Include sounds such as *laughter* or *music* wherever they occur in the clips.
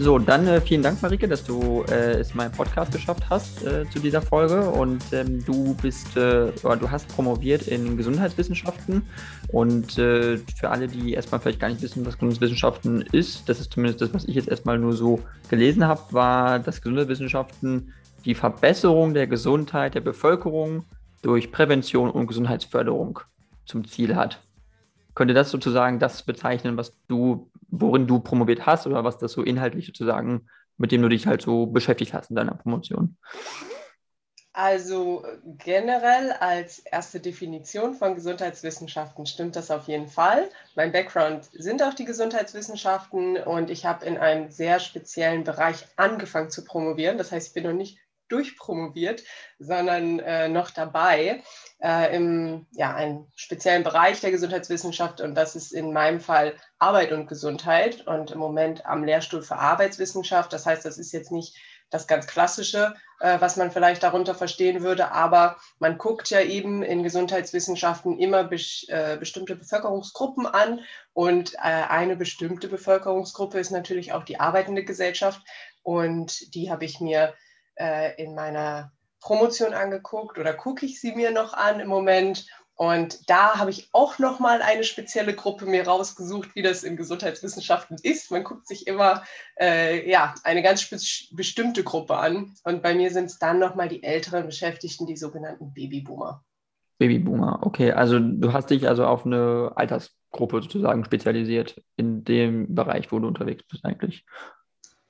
So, dann äh, vielen Dank, Marike, dass du äh, es in meinem Podcast geschafft hast äh, zu dieser Folge. Und ähm, du bist, äh, du hast promoviert in Gesundheitswissenschaften. Und äh, für alle, die erstmal vielleicht gar nicht wissen, was Gesundheitswissenschaften ist, das ist zumindest das, was ich jetzt erstmal nur so gelesen habe, war, dass Gesundheitswissenschaften die Verbesserung der Gesundheit der Bevölkerung durch Prävention und Gesundheitsförderung zum Ziel hat. Könnte das sozusagen das bezeichnen, was du, worin du promoviert hast oder was das so inhaltlich sozusagen, mit dem du dich halt so beschäftigt hast in deiner Promotion? Also generell als erste Definition von Gesundheitswissenschaften stimmt das auf jeden Fall. Mein Background sind auch die Gesundheitswissenschaften und ich habe in einem sehr speziellen Bereich angefangen zu promovieren. Das heißt, ich bin noch nicht durchpromoviert, sondern äh, noch dabei äh, im ja, einen speziellen Bereich der Gesundheitswissenschaft. Und das ist in meinem Fall Arbeit und Gesundheit und im Moment am Lehrstuhl für Arbeitswissenschaft. Das heißt, das ist jetzt nicht das ganz Klassische, äh, was man vielleicht darunter verstehen würde, aber man guckt ja eben in Gesundheitswissenschaften immer be äh, bestimmte Bevölkerungsgruppen an. Und äh, eine bestimmte Bevölkerungsgruppe ist natürlich auch die arbeitende Gesellschaft. Und die habe ich mir äh, in meiner Promotion angeguckt oder gucke ich sie mir noch an im Moment. Und da habe ich auch noch mal eine spezielle Gruppe mir rausgesucht, wie das in Gesundheitswissenschaften ist. Man guckt sich immer äh, ja, eine ganz bestimmte Gruppe an. Und bei mir sind es dann noch mal die älteren Beschäftigten, die sogenannten Babyboomer. Babyboomer, okay. Also du hast dich also auf eine Altersgruppe sozusagen spezialisiert in dem Bereich, wo du unterwegs bist eigentlich.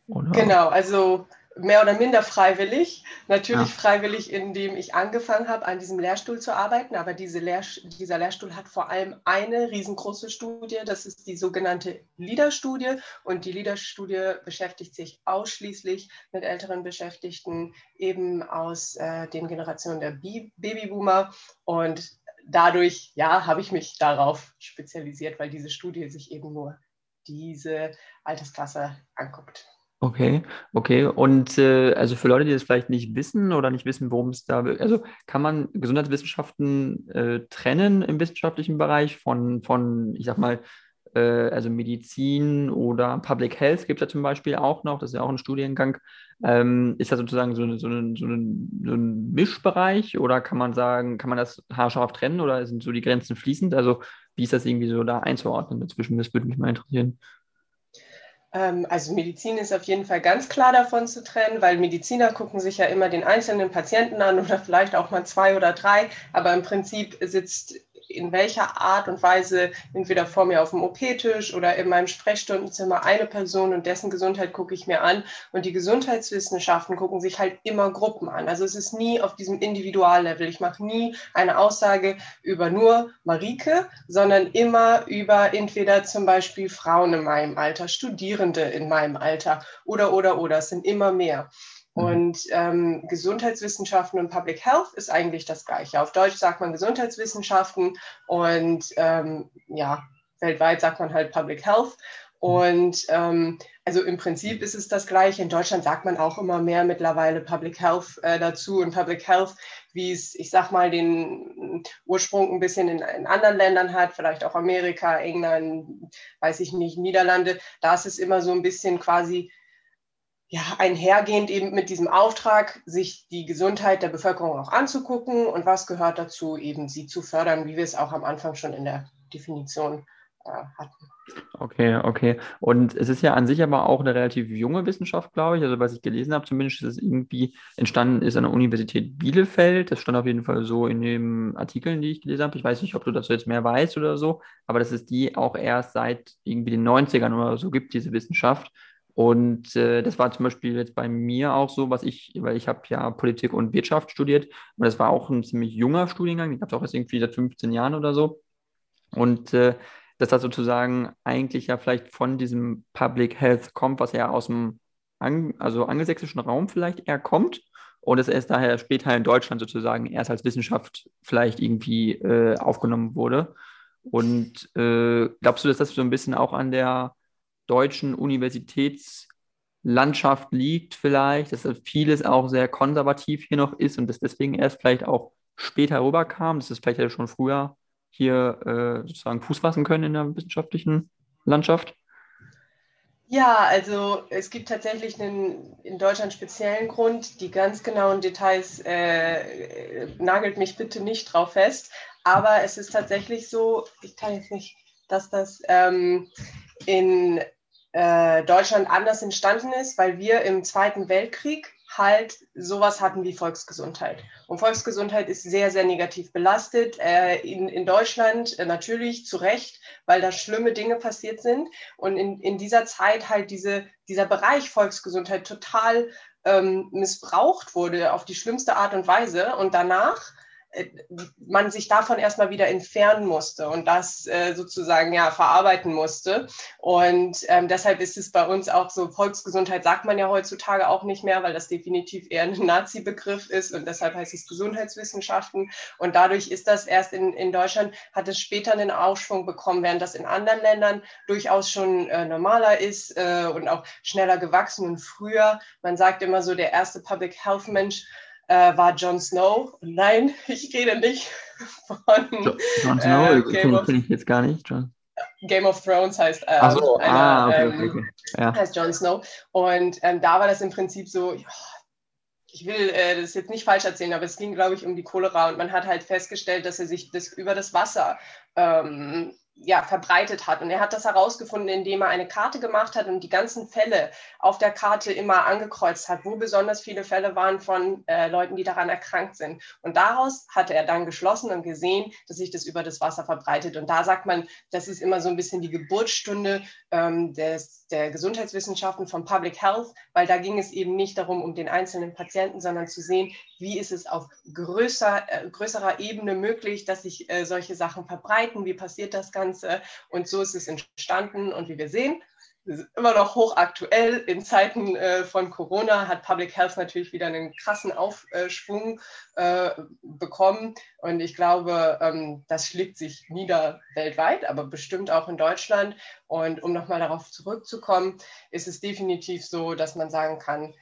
Oder? Genau, also mehr oder minder freiwillig. Natürlich ja. freiwillig, indem ich angefangen habe, an diesem Lehrstuhl zu arbeiten. Aber diese Lehr dieser Lehrstuhl hat vor allem eine riesengroße Studie. Das ist die sogenannte LIDA-Studie. Und die LIDA-Studie beschäftigt sich ausschließlich mit älteren Beschäftigten, eben aus äh, den Generationen der Bi Babyboomer. Und dadurch, ja, habe ich mich darauf spezialisiert, weil diese Studie sich eben nur diese Altersklasse anguckt. Okay, okay. Und äh, also für Leute, die das vielleicht nicht wissen oder nicht wissen, worum es da, also kann man Gesundheitswissenschaften äh, trennen im wissenschaftlichen Bereich von, von ich sag mal, äh, also Medizin oder Public Health gibt es ja zum Beispiel auch noch, das ist ja auch ein Studiengang. Ähm, ist das sozusagen so, so, eine, so, eine, so ein Mischbereich oder kann man sagen, kann man das haarscharf trennen oder sind so die Grenzen fließend? Also wie ist das irgendwie so da einzuordnen dazwischen? Das würde mich mal interessieren. Ähm, also Medizin ist auf jeden Fall ganz klar davon zu trennen, weil Mediziner gucken sich ja immer den einzelnen Patienten an oder vielleicht auch mal zwei oder drei, aber im Prinzip sitzt in welcher Art und Weise entweder vor mir auf dem OP-Tisch oder in meinem Sprechstundenzimmer eine Person und dessen Gesundheit gucke ich mir an. Und die Gesundheitswissenschaften gucken sich halt immer Gruppen an. Also es ist nie auf diesem Individuallevel. Ich mache nie eine Aussage über nur Marike, sondern immer über entweder zum Beispiel Frauen in meinem Alter, Studierende in meinem Alter oder, oder, oder. Es sind immer mehr. Mhm. Und ähm, Gesundheitswissenschaften und Public Health ist eigentlich das Gleiche. Auf Deutsch sagt man Gesundheitswissenschaften und ähm, ja, weltweit sagt man halt Public Health. Und ähm, also im Prinzip ist es das Gleiche. In Deutschland sagt man auch immer mehr mittlerweile Public Health äh, dazu. Und Public Health, wie es, ich sag mal, den Ursprung ein bisschen in, in, anderen Ländern hat, vielleicht auch Amerika, England, weiß ich nicht, Niederlande, da ist es immer so ein bisschen quasi ja, einhergehend eben mit diesem Auftrag, sich die Gesundheit der Bevölkerung auch anzugucken und was gehört dazu, eben sie zu fördern, wie wir es auch am Anfang schon in der Definition äh, hatten. Okay, okay. Und es ist ja an sich aber auch eine relativ junge Wissenschaft, glaube ich. Also was ich gelesen habe, zumindest ist es irgendwie entstanden ist an der Universität Bielefeld. Das stand auf jeden Fall so in den Artikeln, die ich gelesen habe. Ich weiß nicht, ob du das jetzt mehr weißt oder so, aber dass es die auch erst seit irgendwie den 90ern oder so gibt, diese Wissenschaft. Und äh, das war zum Beispiel jetzt bei mir auch so, was ich, weil ich habe ja Politik und Wirtschaft studiert und das war auch ein ziemlich junger Studiengang, den gab es auch erst irgendwie seit 15 Jahren oder so. Und äh, dass das sozusagen eigentlich ja vielleicht von diesem Public Health kommt, was ja aus dem Ang also angelsächsischen Raum vielleicht eher kommt und es erst daher später in Deutschland sozusagen erst als Wissenschaft vielleicht irgendwie äh, aufgenommen wurde. Und äh, glaubst du, dass das so ein bisschen auch an der deutschen Universitätslandschaft liegt vielleicht, dass vieles auch sehr konservativ hier noch ist und das deswegen erst vielleicht auch später rüberkam, dass es vielleicht ja schon früher hier äh, sozusagen Fuß fassen können in der wissenschaftlichen Landschaft? Ja, also es gibt tatsächlich einen in Deutschland speziellen Grund. Die ganz genauen Details äh, nagelt mich bitte nicht drauf fest. Aber es ist tatsächlich so, ich kann jetzt nicht, dass das ähm, in äh, Deutschland anders entstanden ist, weil wir im Zweiten Weltkrieg halt sowas hatten wie Volksgesundheit. Und Volksgesundheit ist sehr, sehr negativ belastet. Äh, in, in Deutschland äh, natürlich zu Recht, weil da schlimme Dinge passiert sind. Und in, in dieser Zeit halt diese, dieser Bereich Volksgesundheit total ähm, missbraucht wurde auf die schlimmste Art und Weise. Und danach man sich davon erstmal wieder entfernen musste und das äh, sozusagen ja verarbeiten musste. Und ähm, deshalb ist es bei uns auch so, Volksgesundheit sagt man ja heutzutage auch nicht mehr, weil das definitiv eher ein Nazi-Begriff ist und deshalb heißt es Gesundheitswissenschaften. Und dadurch ist das erst in, in Deutschland, hat es später einen Aufschwung bekommen, während das in anderen Ländern durchaus schon äh, normaler ist äh, und auch schneller gewachsen und früher. Man sagt immer so, der erste Public Health Mensch äh, war Jon Snow. Nein, *laughs* ich rede nicht von Jon Snow, äh, kenne ich jetzt gar nicht. John. Game of Thrones heißt äh, Ach so, einer, ah, okay, okay, okay. Ja. heißt Jon Snow. Und ähm, da war das im Prinzip so, ich will äh, das jetzt nicht falsch erzählen, aber es ging, glaube ich, um die Cholera und man hat halt festgestellt, dass er sich das über das Wasser ähm, ja, verbreitet hat. Und er hat das herausgefunden, indem er eine Karte gemacht hat und die ganzen Fälle auf der Karte immer angekreuzt hat, wo besonders viele Fälle waren von äh, Leuten, die daran erkrankt sind. Und daraus hatte er dann geschlossen und gesehen, dass sich das über das Wasser verbreitet. Und da sagt man, das ist immer so ein bisschen die Geburtsstunde ähm, des, der Gesundheitswissenschaften von Public Health, weil da ging es eben nicht darum, um den einzelnen Patienten, sondern zu sehen, wie ist es auf größer, äh, größerer Ebene möglich, dass sich äh, solche Sachen verbreiten, wie passiert das Ganze. Und so ist es entstanden. Und wie wir sehen, ist immer noch hochaktuell. In Zeiten äh, von Corona hat Public Health natürlich wieder einen krassen Aufschwung äh, bekommen. Und ich glaube, ähm, das schlägt sich nieder weltweit, aber bestimmt auch in Deutschland. Und um nochmal darauf zurückzukommen, ist es definitiv so, dass man sagen kann,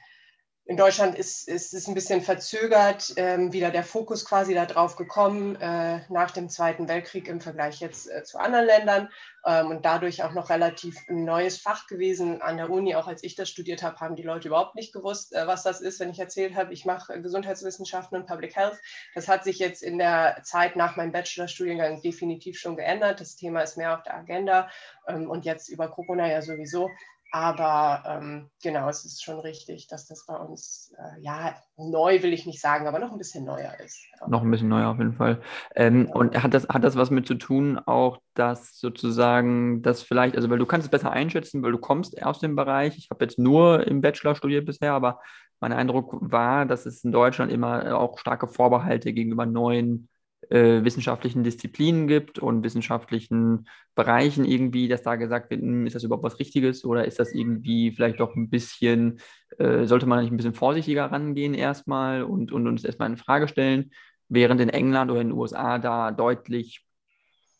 in Deutschland ist, ist es ein bisschen verzögert ähm, wieder der Fokus quasi darauf gekommen äh, nach dem Zweiten Weltkrieg im Vergleich jetzt äh, zu anderen Ländern ähm, und dadurch auch noch relativ ein neues Fach gewesen an der Uni. Auch als ich das studiert habe, haben die Leute überhaupt nicht gewusst, äh, was das ist, wenn ich erzählt habe, ich mache Gesundheitswissenschaften und Public Health. Das hat sich jetzt in der Zeit nach meinem Bachelorstudiengang definitiv schon geändert. Das Thema ist mehr auf der Agenda ähm, und jetzt über Corona ja sowieso. Aber ähm, genau, es ist schon richtig, dass das bei uns, äh, ja, neu will ich nicht sagen, aber noch ein bisschen neuer ist. Noch ein bisschen neuer auf jeden Fall. Ähm, ja. Und hat das, hat das was mit zu tun, auch dass sozusagen das vielleicht, also weil du kannst es besser einschätzen, weil du kommst aus dem Bereich. Ich habe jetzt nur im Bachelor studiert bisher, aber mein Eindruck war, dass es in Deutschland immer auch starke Vorbehalte gegenüber neuen äh, wissenschaftlichen Disziplinen gibt und wissenschaftlichen Bereichen irgendwie, dass da gesagt wird, hm, ist das überhaupt was Richtiges oder ist das irgendwie vielleicht doch ein bisschen, äh, sollte man nicht ein bisschen vorsichtiger rangehen erstmal und, und uns erstmal in Frage stellen, während in England oder in den USA da deutlich,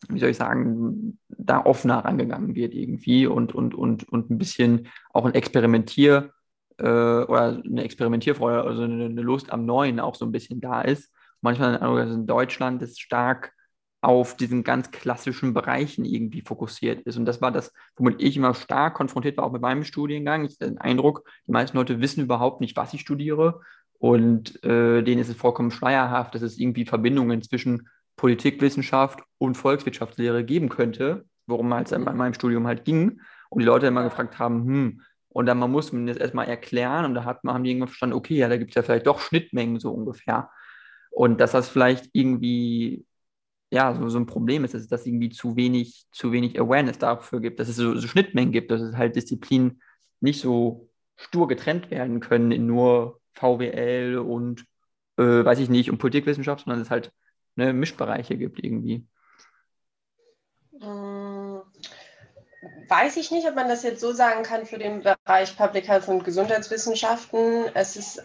wie soll ich sagen, da offener rangegangen wird irgendwie und, und, und, und ein bisschen auch ein Experimentier- äh, oder eine Experimentierfreude, also eine, eine Lust am Neuen auch so ein bisschen da ist manchmal in Deutschland ist stark auf diesen ganz klassischen Bereichen irgendwie fokussiert ist. Und das war das, womit ich immer stark konfrontiert war, auch mit meinem Studiengang. Ich habe den Eindruck, die meisten Leute wissen überhaupt nicht, was ich studiere. Und äh, denen ist es vollkommen schleierhaft, dass es irgendwie Verbindungen zwischen Politikwissenschaft und Volkswirtschaftslehre geben könnte, worum es halt bei meinem Studium halt ging. Und die Leute immer gefragt haben, hm, und dann man muss man das erstmal erklären und da hat, haben die irgendwann verstanden, okay, ja, da gibt es ja vielleicht doch Schnittmengen so ungefähr. Und dass das vielleicht irgendwie ja, so, so ein Problem ist, dass es irgendwie zu wenig, zu wenig Awareness dafür gibt, dass es so, so Schnittmengen gibt, dass es halt Disziplinen nicht so stur getrennt werden können in nur VWL und äh, weiß ich nicht, und Politikwissenschaft, sondern es halt ne, Mischbereiche gibt irgendwie. Hm, weiß ich nicht, ob man das jetzt so sagen kann für den Bereich Public Health und Gesundheitswissenschaften. Es ist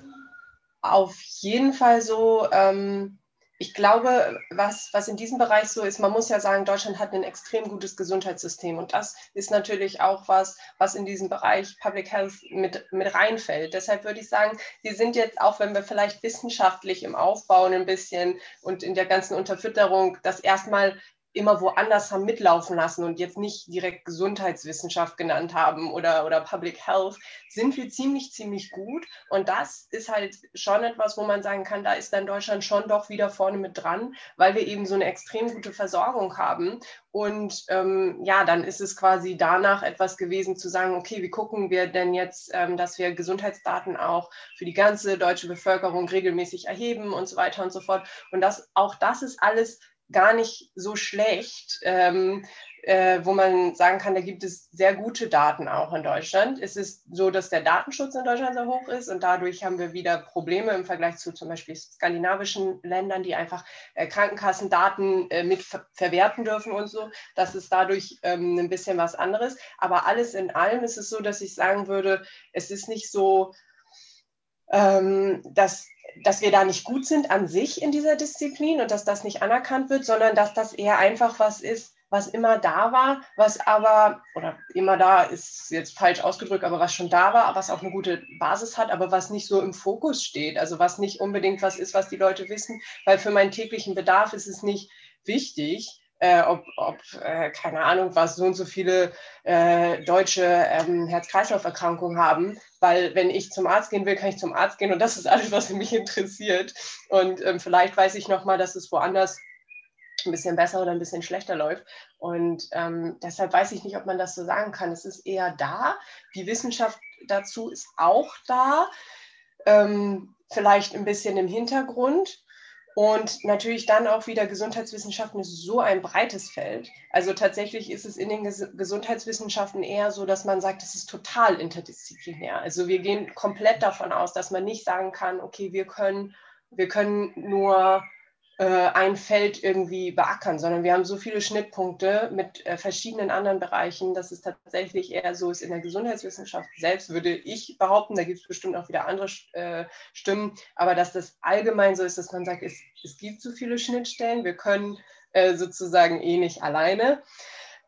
auf jeden Fall so. Ähm, ich glaube, was, was in diesem Bereich so ist, man muss ja sagen, Deutschland hat ein extrem gutes Gesundheitssystem. Und das ist natürlich auch was, was in diesen Bereich Public Health mit, mit reinfällt. Deshalb würde ich sagen, Sie sind jetzt, auch wenn wir vielleicht wissenschaftlich im Aufbauen ein bisschen und in der ganzen Unterfütterung das erstmal immer woanders haben mitlaufen lassen und jetzt nicht direkt Gesundheitswissenschaft genannt haben oder, oder Public Health, sind wir ziemlich, ziemlich gut. Und das ist halt schon etwas, wo man sagen kann, da ist dann Deutschland schon doch wieder vorne mit dran, weil wir eben so eine extrem gute Versorgung haben. Und ähm, ja, dann ist es quasi danach etwas gewesen zu sagen, okay, wie gucken wir denn jetzt, ähm, dass wir Gesundheitsdaten auch für die ganze deutsche Bevölkerung regelmäßig erheben und so weiter und so fort. Und das, auch das ist alles gar nicht so schlecht, ähm, äh, wo man sagen kann, da gibt es sehr gute Daten auch in Deutschland. Es ist so, dass der Datenschutz in Deutschland sehr hoch ist und dadurch haben wir wieder Probleme im Vergleich zu zum Beispiel skandinavischen Ländern, die einfach äh, Krankenkassendaten äh, mit ver verwerten dürfen und so. Das ist dadurch ähm, ein bisschen was anderes. Aber alles in allem ist es so, dass ich sagen würde, es ist nicht so, ähm, dass dass wir da nicht gut sind an sich in dieser Disziplin und dass das nicht anerkannt wird, sondern dass das eher einfach was ist, was immer da war, was aber, oder immer da ist jetzt falsch ausgedrückt, aber was schon da war, was auch eine gute Basis hat, aber was nicht so im Fokus steht, also was nicht unbedingt was ist, was die Leute wissen, weil für meinen täglichen Bedarf ist es nicht wichtig, äh, ob, ob äh, keine Ahnung, was so und so viele äh, deutsche ähm, Herz-Kreislauf-Erkrankungen haben, weil wenn ich zum Arzt gehen will, kann ich zum Arzt gehen und das ist alles, was mich interessiert. Und ähm, vielleicht weiß ich nochmal, dass es woanders ein bisschen besser oder ein bisschen schlechter läuft. Und ähm, deshalb weiß ich nicht, ob man das so sagen kann. Es ist eher da. Die Wissenschaft dazu ist auch da. Ähm, vielleicht ein bisschen im Hintergrund. Und natürlich dann auch wieder Gesundheitswissenschaften ist so ein breites Feld. Also tatsächlich ist es in den Gesundheitswissenschaften eher so, dass man sagt, es ist total interdisziplinär. Also wir gehen komplett davon aus, dass man nicht sagen kann, okay, wir können, wir können nur äh, ein Feld irgendwie beackern, sondern wir haben so viele Schnittpunkte mit äh, verschiedenen anderen Bereichen, dass es tatsächlich eher so ist in der Gesundheitswissenschaft selbst, würde ich behaupten, da gibt es bestimmt auch wieder andere äh, Stimmen, aber dass das allgemein so ist, dass man sagt, es, es gibt so viele Schnittstellen, wir können sozusagen eh nicht alleine.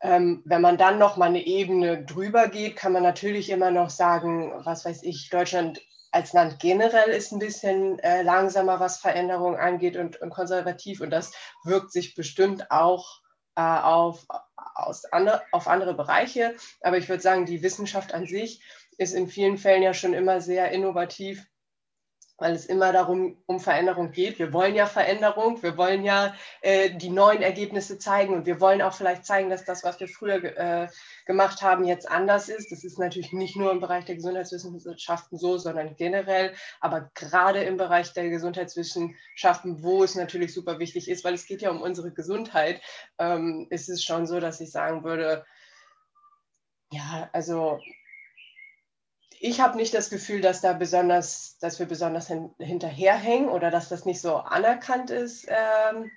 Ähm, wenn man dann noch mal eine Ebene drüber geht, kann man natürlich immer noch sagen, was weiß ich, Deutschland als Land generell ist ein bisschen äh, langsamer, was Veränderungen angeht und, und, konservativ. Und das wirkt sich bestimmt auch äh, auf, aus andere, auf andere Bereiche. Aber ich würde sagen, die Wissenschaft an sich ist in vielen Fällen ja schon immer sehr innovativ weil es immer darum um Veränderung geht. Wir wollen ja Veränderung, wir wollen ja äh, die neuen Ergebnisse zeigen und wir wollen auch vielleicht zeigen, dass das, was wir früher äh, gemacht haben, jetzt anders ist. Das ist natürlich nicht nur im Bereich der Gesundheitswissenschaften so, sondern generell, aber gerade im Bereich der Gesundheitswissenschaften, wo es natürlich super wichtig ist, weil es geht ja um unsere Gesundheit, ähm, ist es schon so, dass ich sagen würde, ja, also ich habe nicht das Gefühl, dass da besonders, dass wir besonders hin, hinterherhängen oder dass das nicht so anerkannt ist ähm,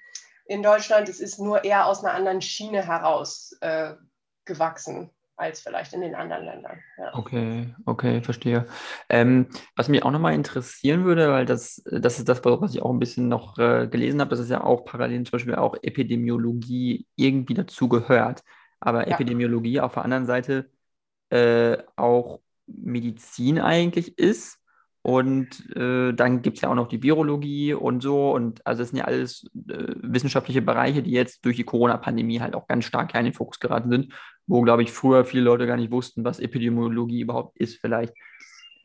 in Deutschland. Es ist nur eher aus einer anderen Schiene heraus äh, gewachsen als vielleicht in den anderen Ländern. Ja. Okay, okay, verstehe. Ähm, was mich auch nochmal interessieren würde, weil das, das ist das, was ich auch ein bisschen noch äh, gelesen habe, das ist ja auch parallel zum Beispiel auch Epidemiologie irgendwie dazu gehört. Aber ja. Epidemiologie auf der anderen Seite äh, auch Medizin eigentlich ist. Und äh, dann gibt es ja auch noch die Virologie und so. Und also das sind ja alles äh, wissenschaftliche Bereiche, die jetzt durch die Corona-Pandemie halt auch ganz stark in den Fokus geraten sind, wo, glaube ich, früher viele Leute gar nicht wussten, was Epidemiologie überhaupt ist, vielleicht.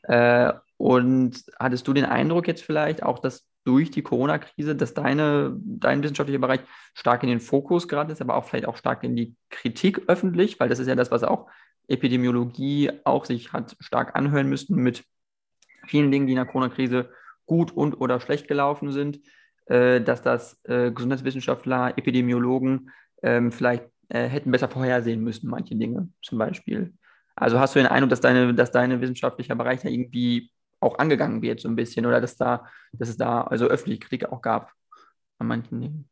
Äh, und hattest du den Eindruck jetzt vielleicht auch, dass durch die Corona-Krise, dass deine, dein wissenschaftlicher Bereich stark in den Fokus geraten ist, aber auch vielleicht auch stark in die Kritik öffentlich, weil das ist ja das, was auch Epidemiologie auch sich hat stark anhören müssten mit vielen Dingen, die in der Corona-Krise gut und oder schlecht gelaufen sind, äh, dass das äh, Gesundheitswissenschaftler, Epidemiologen ähm, vielleicht äh, hätten besser vorhersehen müssen, manche Dinge zum Beispiel. Also hast du den Eindruck, dass deine, dass deine wissenschaftlicher Bereich da irgendwie auch angegangen wird, so ein bisschen, oder dass da, dass es da also öffentliche Kritik auch gab an manchen Dingen?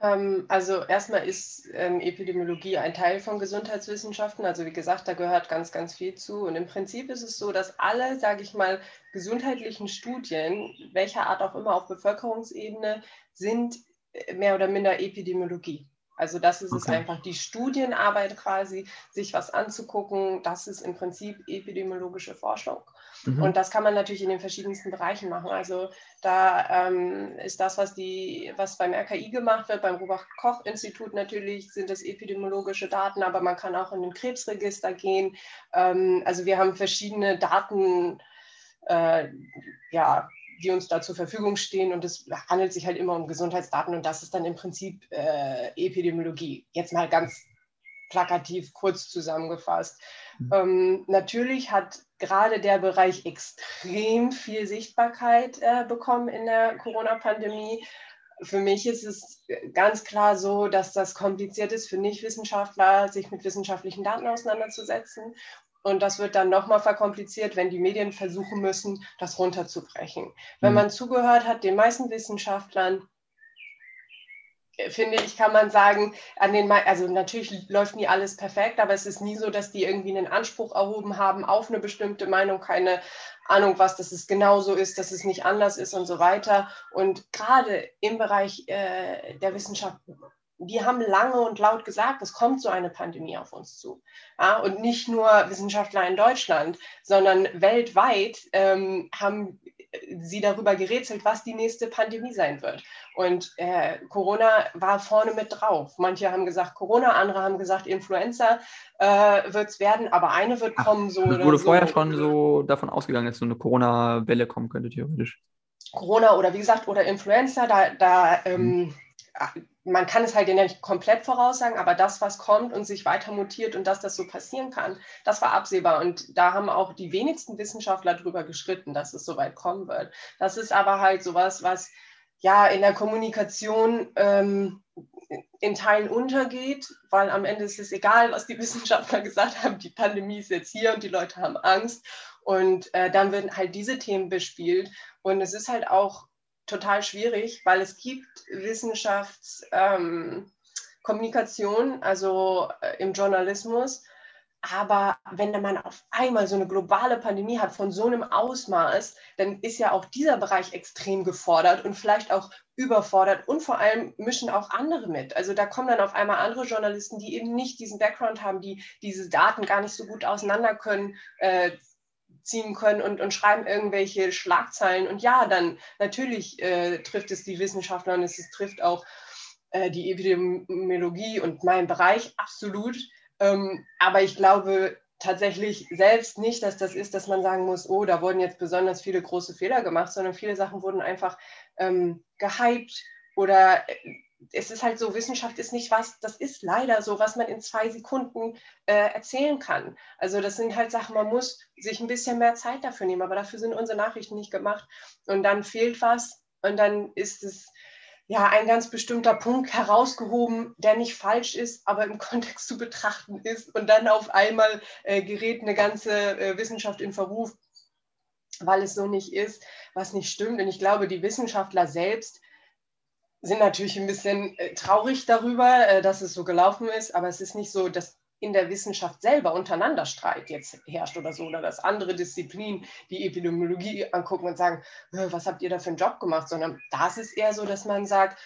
Ähm, also erstmal ist ähm, Epidemiologie ein Teil von Gesundheitswissenschaften. Also wie gesagt, da gehört ganz, ganz viel zu. Und im Prinzip ist es so, dass alle, sage ich mal, gesundheitlichen Studien, welcher Art auch immer auf Bevölkerungsebene, sind äh, mehr oder minder Epidemiologie. Also das ist okay. es einfach, die Studienarbeit quasi, sich was anzugucken, das ist im Prinzip epidemiologische Forschung. Mhm. Und das kann man natürlich in den verschiedensten Bereichen machen. Also da ähm, ist das, was, die, was beim RKI gemacht wird, beim Robert-Koch-Institut natürlich sind das epidemiologische Daten, aber man kann auch in den Krebsregister gehen. Ähm, also wir haben verschiedene Daten, äh, ja, die uns da zur Verfügung stehen. Und es handelt sich halt immer um Gesundheitsdaten und das ist dann im Prinzip äh, Epidemiologie. Jetzt mal ganz plakativ kurz zusammengefasst. Mhm. Ähm, natürlich hat gerade der Bereich extrem viel Sichtbarkeit äh, bekommen in der Corona-Pandemie. Für mich ist es ganz klar so, dass das kompliziert ist für Nichtwissenschaftler, sich mit wissenschaftlichen Daten auseinanderzusetzen. Und das wird dann nochmal verkompliziert, wenn die Medien versuchen müssen, das runterzubrechen. Wenn mhm. man zugehört hat, den meisten Wissenschaftlern, finde ich, kann man sagen, an den, also natürlich läuft nie alles perfekt, aber es ist nie so, dass die irgendwie einen Anspruch erhoben haben auf eine bestimmte Meinung, keine Ahnung was, dass es genauso ist, dass es nicht anders ist und so weiter. Und gerade im Bereich äh, der Wissenschaft die haben lange und laut gesagt, es kommt so eine Pandemie auf uns zu. Ja, und nicht nur Wissenschaftler in Deutschland, sondern weltweit ähm, haben sie darüber gerätselt, was die nächste Pandemie sein wird. Und äh, Corona war vorne mit drauf. Manche haben gesagt Corona, andere haben gesagt Influenza äh, wird es werden, aber eine wird Ach, kommen. So es wurde vorher so. schon so davon ausgegangen, dass so eine Corona-Welle kommen könnte, theoretisch. Corona oder wie gesagt, oder Influenza, da, da ähm, mhm man kann es halt ja nicht komplett voraussagen, aber das, was kommt und sich weiter mutiert und dass das so passieren kann, das war absehbar. Und da haben auch die wenigsten Wissenschaftler drüber geschritten, dass es so weit kommen wird. Das ist aber halt sowas, was ja in der Kommunikation ähm, in Teilen untergeht, weil am Ende ist es egal, was die *laughs* Wissenschaftler gesagt haben, die Pandemie ist jetzt hier und die Leute haben Angst. Und äh, dann werden halt diese Themen bespielt. Und es ist halt auch total schwierig, weil es gibt Wissenschaftskommunikation, ähm, also äh, im Journalismus, aber wenn man auf einmal so eine globale Pandemie hat von so einem Ausmaß, dann ist ja auch dieser Bereich extrem gefordert und vielleicht auch überfordert und vor allem mischen auch andere mit. Also da kommen dann auf einmal andere Journalisten, die eben nicht diesen Background haben, die diese Daten gar nicht so gut auseinander können, äh, ziehen können und, und schreiben irgendwelche Schlagzeilen. Und ja, dann natürlich äh, trifft es die Wissenschaftler und es, es trifft auch äh, die Epidemiologie und meinen Bereich absolut. Ähm, aber ich glaube tatsächlich selbst nicht, dass das ist, dass man sagen muss, oh, da wurden jetzt besonders viele große Fehler gemacht, sondern viele Sachen wurden einfach ähm, gehypt oder äh, es ist halt so, Wissenschaft ist nicht was, das ist leider so, was man in zwei Sekunden äh, erzählen kann. Also das sind halt Sachen, man muss sich ein bisschen mehr Zeit dafür nehmen, aber dafür sind unsere Nachrichten nicht gemacht. Und dann fehlt was und dann ist es ja ein ganz bestimmter Punkt herausgehoben, der nicht falsch ist, aber im *laughs* Kontext zu betrachten ist. Und dann auf einmal äh, gerät eine ganze äh, Wissenschaft in Verruf, weil es so nicht ist, was nicht stimmt. Und ich glaube, die Wissenschaftler selbst, sind natürlich ein bisschen äh, traurig darüber, äh, dass es so gelaufen ist, aber es ist nicht so, dass in der Wissenschaft selber untereinander Streit jetzt herrscht oder so, oder dass andere Disziplinen die Epidemiologie angucken und sagen, was habt ihr da für einen Job gemacht, sondern das ist eher so, dass man sagt,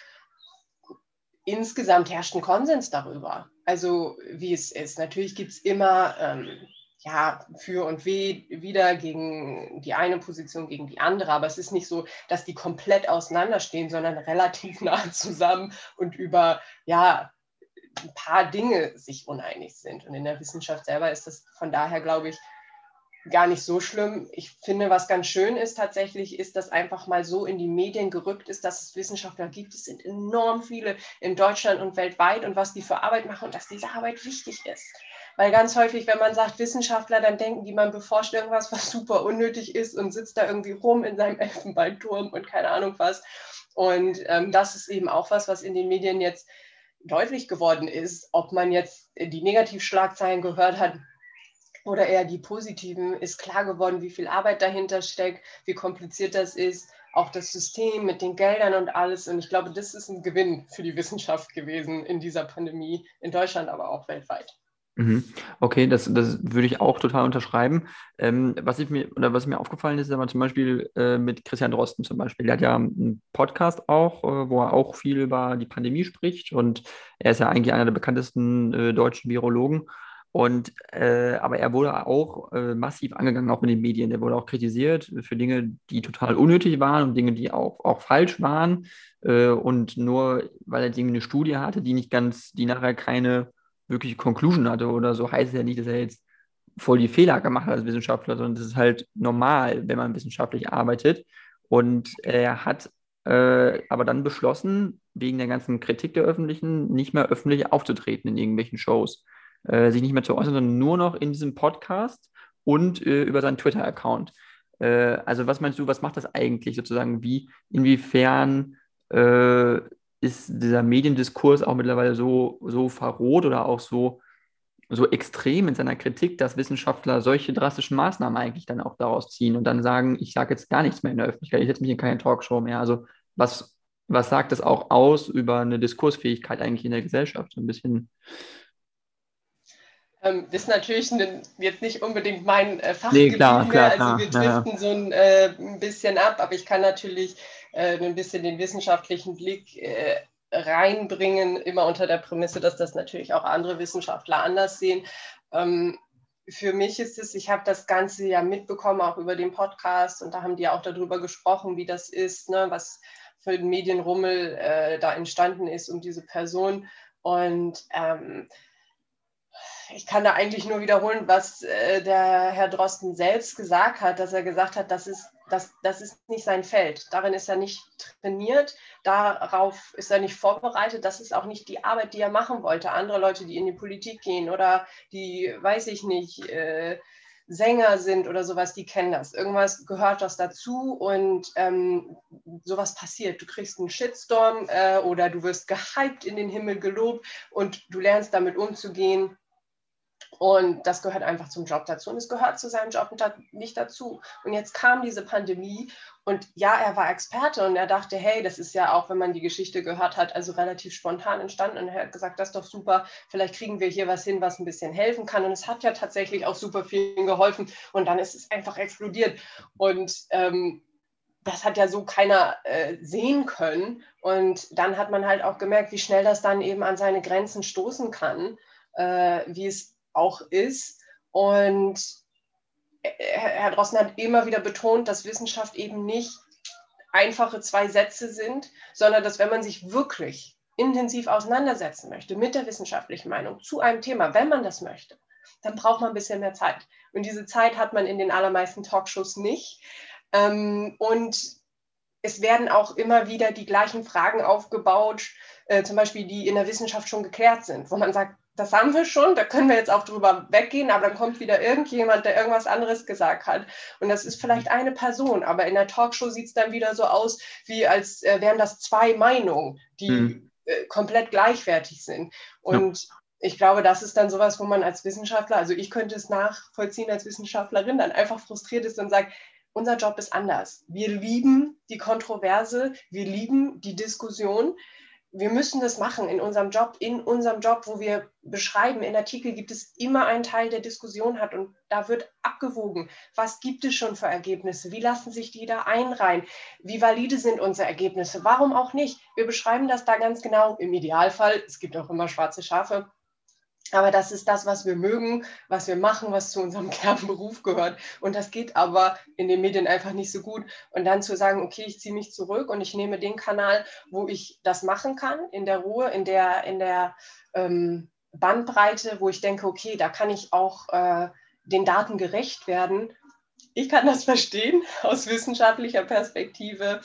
insgesamt herrscht ein Konsens darüber, also wie es ist. Natürlich gibt es immer ähm, ja, für und weh, wieder gegen die eine Position, gegen die andere. Aber es ist nicht so, dass die komplett auseinanderstehen, sondern relativ *laughs* nah zusammen und über, ja, ein paar Dinge sich uneinig sind. Und in der Wissenschaft selber ist das von daher, glaube ich, gar nicht so schlimm. Ich finde, was ganz schön ist tatsächlich, ist, dass einfach mal so in die Medien gerückt ist, dass es Wissenschaftler gibt. Es sind enorm viele in Deutschland und weltweit und was die für Arbeit machen und dass diese Arbeit wichtig ist. Weil ganz häufig, wenn man sagt Wissenschaftler, dann denken die, man beforscht irgendwas, was super unnötig ist und sitzt da irgendwie rum in seinem *laughs* Elfenbeinturm und keine Ahnung was. Und ähm, das ist eben auch was, was in den Medien jetzt deutlich geworden ist. Ob man jetzt die Negativschlagzeilen gehört hat oder eher die positiven, ist klar geworden, wie viel Arbeit dahinter steckt, wie kompliziert das ist, auch das System mit den Geldern und alles. Und ich glaube, das ist ein Gewinn für die Wissenschaft gewesen in dieser Pandemie, in Deutschland, aber auch weltweit. Mhm. Okay, das, das würde ich auch total unterschreiben. Ähm, was ich mir, oder was mir aufgefallen ist, ist aber zum Beispiel äh, mit Christian Drosten zum Beispiel. Der hat ja einen Podcast auch, äh, wo er auch viel über die Pandemie spricht und er ist ja eigentlich einer der bekanntesten äh, deutschen Virologen. Und äh, aber er wurde auch äh, massiv angegangen, auch in den Medien. Er wurde auch kritisiert für Dinge, die total unnötig waren und Dinge, die auch, auch falsch waren. Äh, und nur weil er irgendwie eine Studie hatte, die nicht ganz, die nachher keine wirkliche Conclusion hatte oder so, heißt es ja nicht, dass er jetzt voll die Fehler gemacht hat als Wissenschaftler, sondern das ist halt normal, wenn man wissenschaftlich arbeitet. Und er hat äh, aber dann beschlossen, wegen der ganzen Kritik der Öffentlichen, nicht mehr öffentlich aufzutreten in irgendwelchen Shows, äh, sich nicht mehr zu äußern, sondern nur noch in diesem Podcast und äh, über seinen Twitter-Account. Äh, also was meinst du, was macht das eigentlich sozusagen? Wie, inwiefern äh, ist dieser Mediendiskurs auch mittlerweile so, so verroht oder auch so, so extrem in seiner Kritik, dass Wissenschaftler solche drastischen Maßnahmen eigentlich dann auch daraus ziehen und dann sagen, ich sage jetzt gar nichts mehr in der Öffentlichkeit, ich setze mich in keine Talkshow mehr. Also was, was sagt das auch aus über eine Diskursfähigkeit eigentlich in der Gesellschaft? So ein bisschen. Ähm, das ist natürlich ne, jetzt nicht unbedingt mein äh, Fachgebiet nee, klar, klar, Also wir driften ja. so ein, äh, ein, bisschen ab, aber ich kann natürlich äh, ein bisschen den wissenschaftlichen Blick äh, reinbringen, immer unter der Prämisse, dass das natürlich auch andere Wissenschaftler anders sehen. Ähm, für mich ist es, ich habe das Ganze ja mitbekommen, auch über den Podcast, und da haben die auch darüber gesprochen, wie das ist, ne, was für ein Medienrummel äh, da entstanden ist um diese Person. Und ähm, ich kann da eigentlich nur wiederholen, was äh, der Herr Drosten selbst gesagt hat, dass er gesagt hat, das ist, das, das ist nicht sein Feld. Darin ist er nicht trainiert, darauf ist er nicht vorbereitet. Das ist auch nicht die Arbeit, die er machen wollte. Andere Leute, die in die Politik gehen oder die, weiß ich nicht, äh, Sänger sind oder sowas, die kennen das. Irgendwas gehört das dazu und ähm, sowas passiert. Du kriegst einen Shitstorm äh, oder du wirst gehypt in den Himmel gelobt und du lernst damit umzugehen und das gehört einfach zum Job dazu. Und es gehört zu seinem Job nicht dazu. Und jetzt kam diese Pandemie und ja, er war Experte und er dachte, hey, das ist ja auch, wenn man die Geschichte gehört hat, also relativ spontan entstanden. Und er hat gesagt, das ist doch super, vielleicht kriegen wir hier was hin, was ein bisschen helfen kann. Und es hat ja tatsächlich auch super vielen geholfen. Und dann ist es einfach explodiert. Und ähm, das hat ja so keiner äh, sehen können. Und dann hat man halt auch gemerkt, wie schnell das dann eben an seine Grenzen stoßen kann, äh, wie es auch ist. Und Herr Drosten hat immer wieder betont, dass Wissenschaft eben nicht einfache zwei Sätze sind, sondern dass wenn man sich wirklich intensiv auseinandersetzen möchte mit der wissenschaftlichen Meinung zu einem Thema, wenn man das möchte, dann braucht man ein bisschen mehr Zeit. Und diese Zeit hat man in den allermeisten Talkshows nicht. Ähm, und es werden auch immer wieder die gleichen Fragen aufgebaut, äh, zum Beispiel die in der Wissenschaft schon geklärt sind, wo man sagt, das haben wir schon, da können wir jetzt auch drüber weggehen, aber dann kommt wieder irgendjemand, der irgendwas anderes gesagt hat. Und das ist vielleicht eine Person, aber in der Talkshow sieht es dann wieder so aus, wie als äh, wären das zwei Meinungen, die mhm. komplett gleichwertig sind. Und ja. ich glaube, das ist dann sowas, wo man als Wissenschaftler, also ich könnte es nachvollziehen als Wissenschaftlerin, dann einfach frustriert ist und sagt, unser Job ist anders. Wir lieben die Kontroverse, wir lieben die Diskussion wir müssen das machen in unserem Job. In unserem Job, wo wir beschreiben, in Artikel gibt es immer einen Teil, der Diskussion hat und da wird abgewogen. Was gibt es schon für Ergebnisse? Wie lassen sich die da einreihen? Wie valide sind unsere Ergebnisse? Warum auch nicht? Wir beschreiben das da ganz genau. Im Idealfall, es gibt auch immer schwarze Schafe, aber das ist das, was wir mögen, was wir machen, was zu unserem *laughs* Kernberuf gehört. Und das geht aber in den Medien einfach nicht so gut. Und dann zu sagen, okay, ich ziehe mich zurück und ich nehme den Kanal, wo ich das machen kann, in der Ruhe, in der, in der ähm, Bandbreite, wo ich denke, okay, da kann ich auch äh, den Daten gerecht werden. Ich kann das *laughs* verstehen aus wissenschaftlicher Perspektive.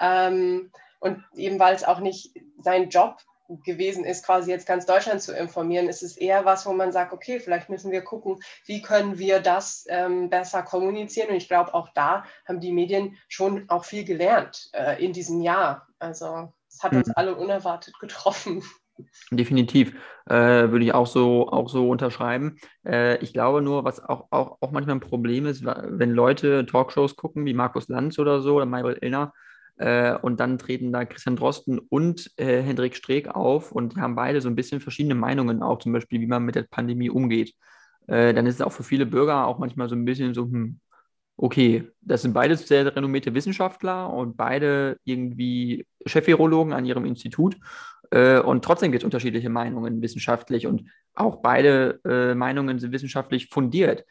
Ähm, und eben weil es auch nicht sein Job gewesen ist, quasi jetzt ganz Deutschland zu informieren, ist es eher was, wo man sagt, okay, vielleicht müssen wir gucken, wie können wir das ähm, besser kommunizieren. Und ich glaube, auch da haben die Medien schon auch viel gelernt äh, in diesem Jahr. Also es hat uns mhm. alle unerwartet getroffen. *laughs* Definitiv, äh, würde ich auch so, auch so unterschreiben. Äh, ich glaube nur, was auch, auch, auch manchmal ein Problem ist, wenn Leute Talkshows gucken, wie Markus Lanz oder so oder Maybrit Illner, Äh, und dann treten da Christian Drosten und äh, Hendrik Streeck auf und die haben beide so ein bisschen verschiedene Meinungen, auch zum Beispiel, wie man mit der Pandemie umgeht. Äh, dann ist es auch für viele Bürger auch manchmal so ein bisschen so, hm, okay, das sind beides sehr renommierte Wissenschaftler und beide irgendwie Chefvirologen an ihrem Institut. Äh, und trotzdem gibt es unterschiedliche Meinungen wissenschaftlich und auch beide äh, Meinungen sind wissenschaftlich fundiert.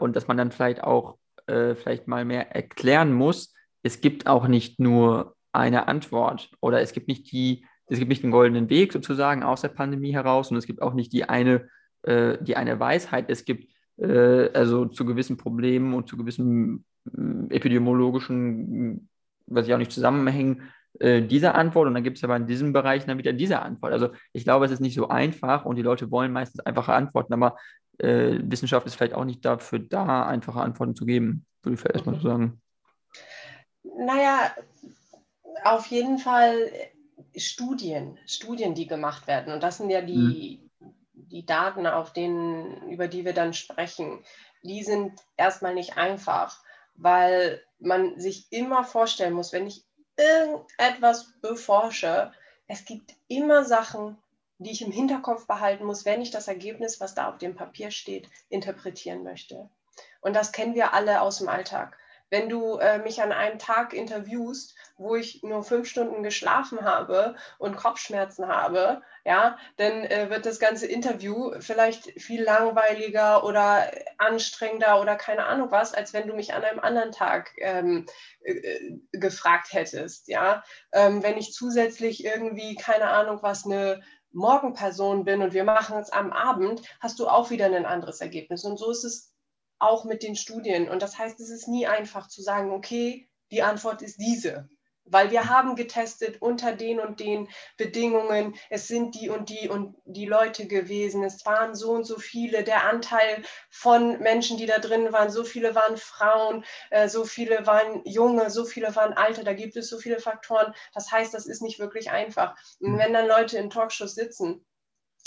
Und dass man dann vielleicht auch vielleicht mal mehr erklären muss, es gibt auch nicht nur eine Antwort oder es gibt nicht die, es gibt nicht den goldenen Weg sozusagen aus der Pandemie heraus und es gibt auch nicht die eine, äh, die eine Weisheit. Es gibt äh, also zu gewissen Problemen und zu gewissen äh, epidemiologischen, was ich auch nicht zusammenhängen, äh, diese Antwort und dann gibt es aber in diesem Bereich dann wieder diese Antwort. Also ich glaube, es ist nicht so einfach und die Leute wollen meistens einfache Antworten, aber äh, Wissenschaft ist vielleicht auch nicht dafür da, einfache Antworten zu geben, würde ich vielleicht erstmal so sagen. Naja, auf jeden Fall Studien, Studien, die gemacht werden. Und das sind ja die, mhm die Daten, auf denen, über die wir dann sprechen, die sind erstmal nicht einfach, weil man sich immer vorstellen muss, wenn ich irgendetwas beforsche, es gibt immer Sachen, die ich im Hinterkopf behalten muss, wenn ich das Ergebnis, was da auf dem Papier steht, interpretieren möchte. Und das kennen wir alle aus dem Alltag. Wenn du äh, mich an einem Tag interviewst, wo ich nur fünf Stunden geschlafen habe und Kopfschmerzen habe, ja, dann äh, wird das ganze Interview vielleicht viel langweiliger oder anstrengender oder keine Ahnung was, als wenn du mich an einem anderen Tag ähm, äh, gefragt hättest, ja. Ähm, wenn ich zusätzlich irgendwie, keine Ahnung was, eine Morgenperson bin und wir machen es am Abend, hast du auch wieder ein anderes Ergebnis. Und so ist es auch mit den Studien. Und das heißt, es ist nie einfach zu sagen, okay, die Antwort ist diese. Weil wir haben getestet unter den und den Bedingungen, es sind die und die und die Leute gewesen, es waren so und so viele, der Anteil von Menschen, die da drin waren, so viele waren Frauen, äh, so viele waren Junge, so viele waren Alte, da gibt es so viele Faktoren. Das heißt, das ist nicht wirklich einfach. Und hm. wenn dann Leute in Talkshows sitzen,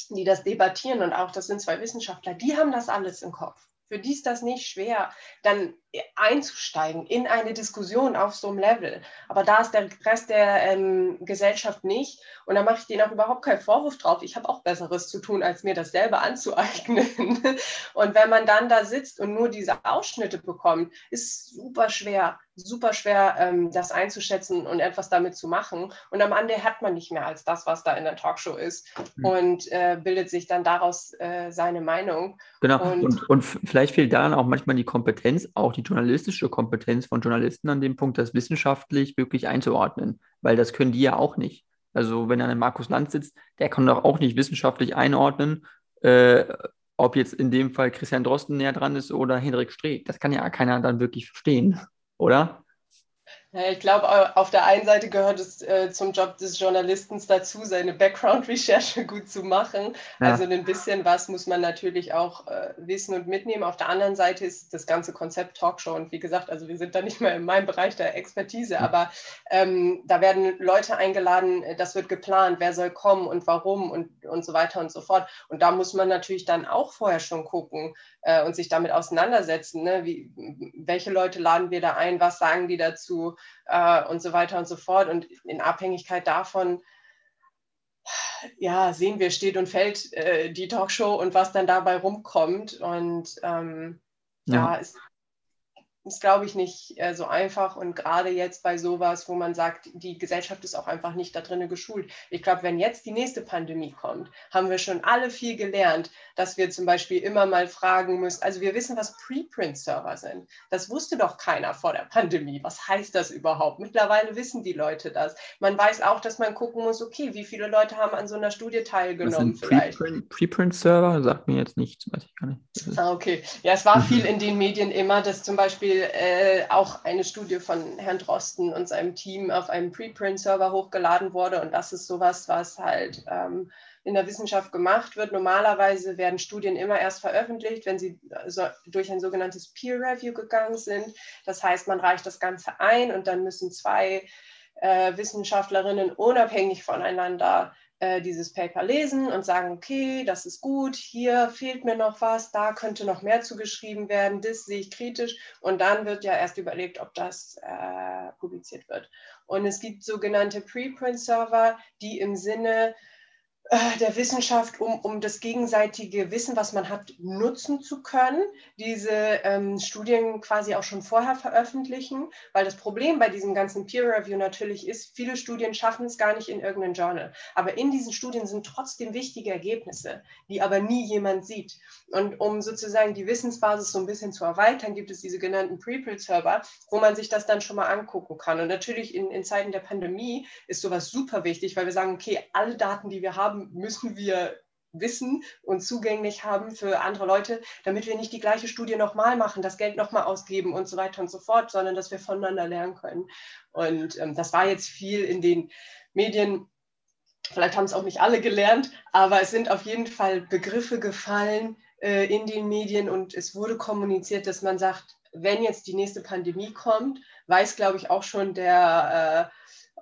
die das debattieren und auch das sind zwei Wissenschaftler, die haben das alles im Kopf für die ist das nicht schwer, dann einzusteigen in eine Diskussion auf so einem Level. Aber da ist der Rest der ähm, Gesellschaft nicht. Und da mache ich denen auch überhaupt keinen Vorwurf drauf. Ich habe auch Besseres zu tun, als mir das selber anzueignen. *laughs* und wenn man dann da sitzt und nur diese Ausschnitte bekommt, ist super schwer, super schwer, ähm, das einzuschätzen und etwas damit zu machen. Und am Ende hat man nicht mehr als das, was da in der Talkshow ist mhm. und äh, bildet sich dann daraus äh, seine Meinung. Genau. Und, und, und vielleicht fehlt da dann auch manchmal die Kompetenz, auch die journalistische Kompetenz von Journalisten an dem Punkt, das wissenschaftlich wirklich einzuordnen, weil das können die ja auch nicht. Also wenn dann ein Markus Land sitzt, der kann doch auch nicht wissenschaftlich einordnen, äh, ob jetzt in dem Fall Christian Drosten näher dran ist oder Hendrik Streeck. Das kann ja keiner dann wirklich verstehen, oder? Ich glaube, auf der einen Seite gehört es äh, zum Job des Journalisten dazu, seine Background-Recherche gut zu machen. Ja. Also ein bisschen was muss man natürlich auch äh, wissen und mitnehmen. Auf der anderen Seite ist das ganze Konzept Talkshow und wie gesagt, also wir sind da nicht mehr in meinem Bereich der Expertise, aber ähm, da werden Leute eingeladen, das wird geplant, wer soll kommen und warum und, und so weiter und so fort. Und da muss man natürlich dann auch vorher schon gucken, äh, und sich damit auseinandersetzen. Ne? Wie, welche Leute laden wir da ein, was sagen die dazu äh, und so weiter und so fort. Und in Abhängigkeit davon, ja, sehen wir, steht und fällt äh, die Talkshow und was dann dabei rumkommt. Und ähm, ja, ja ist, ist, glaube ich, nicht äh, so einfach. Und gerade jetzt bei sowas, wo man sagt, die Gesellschaft ist auch einfach nicht da drin geschult. Ich glaube, wenn jetzt die nächste Pandemie kommt, haben wir schon alle viel gelernt, dass wir zum Beispiel immer mal fragen müssen. Also wir wissen, was Preprint-Server sind. Das wusste doch keiner vor der Pandemie. Was heißt das überhaupt? Mittlerweile wissen die Leute das. Man weiß auch, dass man gucken muss, okay, wie viele Leute haben an so einer Studie teilgenommen vielleicht. Preprint-Server sagt mir jetzt nichts, weiß ich gar nicht. Ah, okay. Ja, es war viel in den Medien immer, dass zum Beispiel äh, auch eine Studie von Herrn Drosten und seinem Team auf einem Preprint-Server hochgeladen wurde. Und das ist sowas, was halt ähm, in der Wissenschaft gemacht wird. Normalerweise werden Studien immer erst veröffentlicht, wenn sie so durch ein sogenanntes Peer Review gegangen sind. Das heißt, man reicht das Ganze ein und dann müssen zwei äh, Wissenschaftlerinnen unabhängig voneinander äh, dieses Paper lesen und sagen, okay, das ist gut, hier fehlt mir noch was, da könnte noch mehr zugeschrieben werden, das sehe ich kritisch und dann wird ja erst überlegt, ob das äh, publiziert wird. Und es gibt sogenannte Preprint-Server, die im Sinne der Wissenschaft, um, um das gegenseitige Wissen, was man hat, nutzen zu können, diese ähm, Studien quasi auch schon vorher veröffentlichen, weil das Problem bei diesem ganzen Peer Review natürlich ist, viele Studien schaffen es gar nicht in irgendeinem Journal. Aber in diesen Studien sind trotzdem wichtige Ergebnisse, die aber nie jemand sieht. Und um sozusagen die Wissensbasis so ein bisschen zu erweitern, gibt es diese genannten Preprint-Server, wo man sich das dann schon mal angucken kann. Und natürlich in, in Zeiten der Pandemie ist sowas super wichtig, weil wir sagen, okay, alle Daten, die wir haben, haben, müssen wir wissen und zugänglich haben für andere Leute, damit wir nicht die gleiche Studie nochmal machen, das Geld nochmal ausgeben und so weiter und so fort, sondern dass wir voneinander lernen können. Und ähm, das war jetzt viel in den Medien. Vielleicht haben es auch nicht alle gelernt, aber es sind auf jeden Fall Begriffe gefallen äh, in den Medien und es wurde kommuniziert, dass man sagt, wenn jetzt die nächste Pandemie kommt, weiß, glaube ich, auch schon der äh,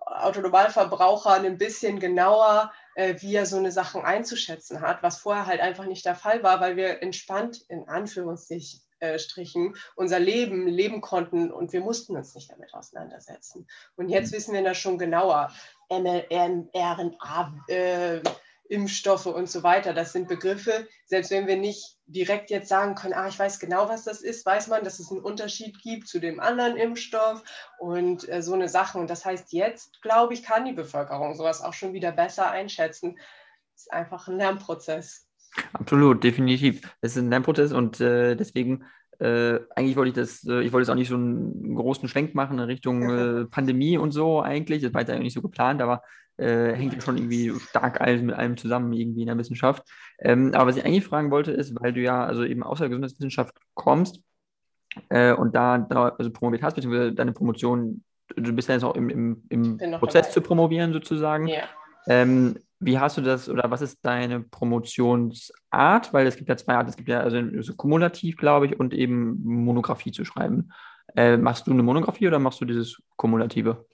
Autonomalverbraucher ein bisschen genauer, äh, wie er so eine Sachen einzuschätzen hat, was vorher halt einfach nicht der Fall war, weil wir entspannt in Anführungsstrichen unser Leben leben konnten und wir mussten uns nicht damit auseinandersetzen. Und jetzt wissen wir das schon genauer. mRNA, äh, Impfstoffe und so weiter. Das sind Begriffe, selbst wenn wir nicht direkt jetzt sagen können, ah, ich weiß genau, was das ist, weiß man, dass es einen Unterschied gibt zu dem anderen Impfstoff und äh, so eine Sache. Und das heißt, jetzt, glaube ich, kann die Bevölkerung sowas auch schon wieder besser einschätzen. Das ist einfach ein Lernprozess. Absolut, definitiv. Es ist ein Lernprozess und äh, deswegen äh, eigentlich wollte ich das, äh, ich wollte jetzt auch nicht so einen großen Schwenk machen in Richtung äh, Pandemie und so eigentlich. Das war jetzt eigentlich nicht so geplant, aber äh, hängt ja schon irgendwie stark alles mit allem zusammen, irgendwie in der Wissenschaft. Ähm, aber was ich eigentlich fragen wollte, ist, weil du ja also eben aus der Gesundheitswissenschaft kommst äh, und da, da also promoviert hast, beziehungsweise deine Promotion, du bist ja jetzt auch im, im, im Prozess dabei. zu promovieren sozusagen. Ja. Ähm, wie hast du das oder was ist deine Promotionsart? Weil es gibt ja zwei Arten. Es gibt ja also so kumulativ, glaube ich, und eben Monographie zu schreiben. Äh, machst du eine Monographie oder machst du dieses Kumulative?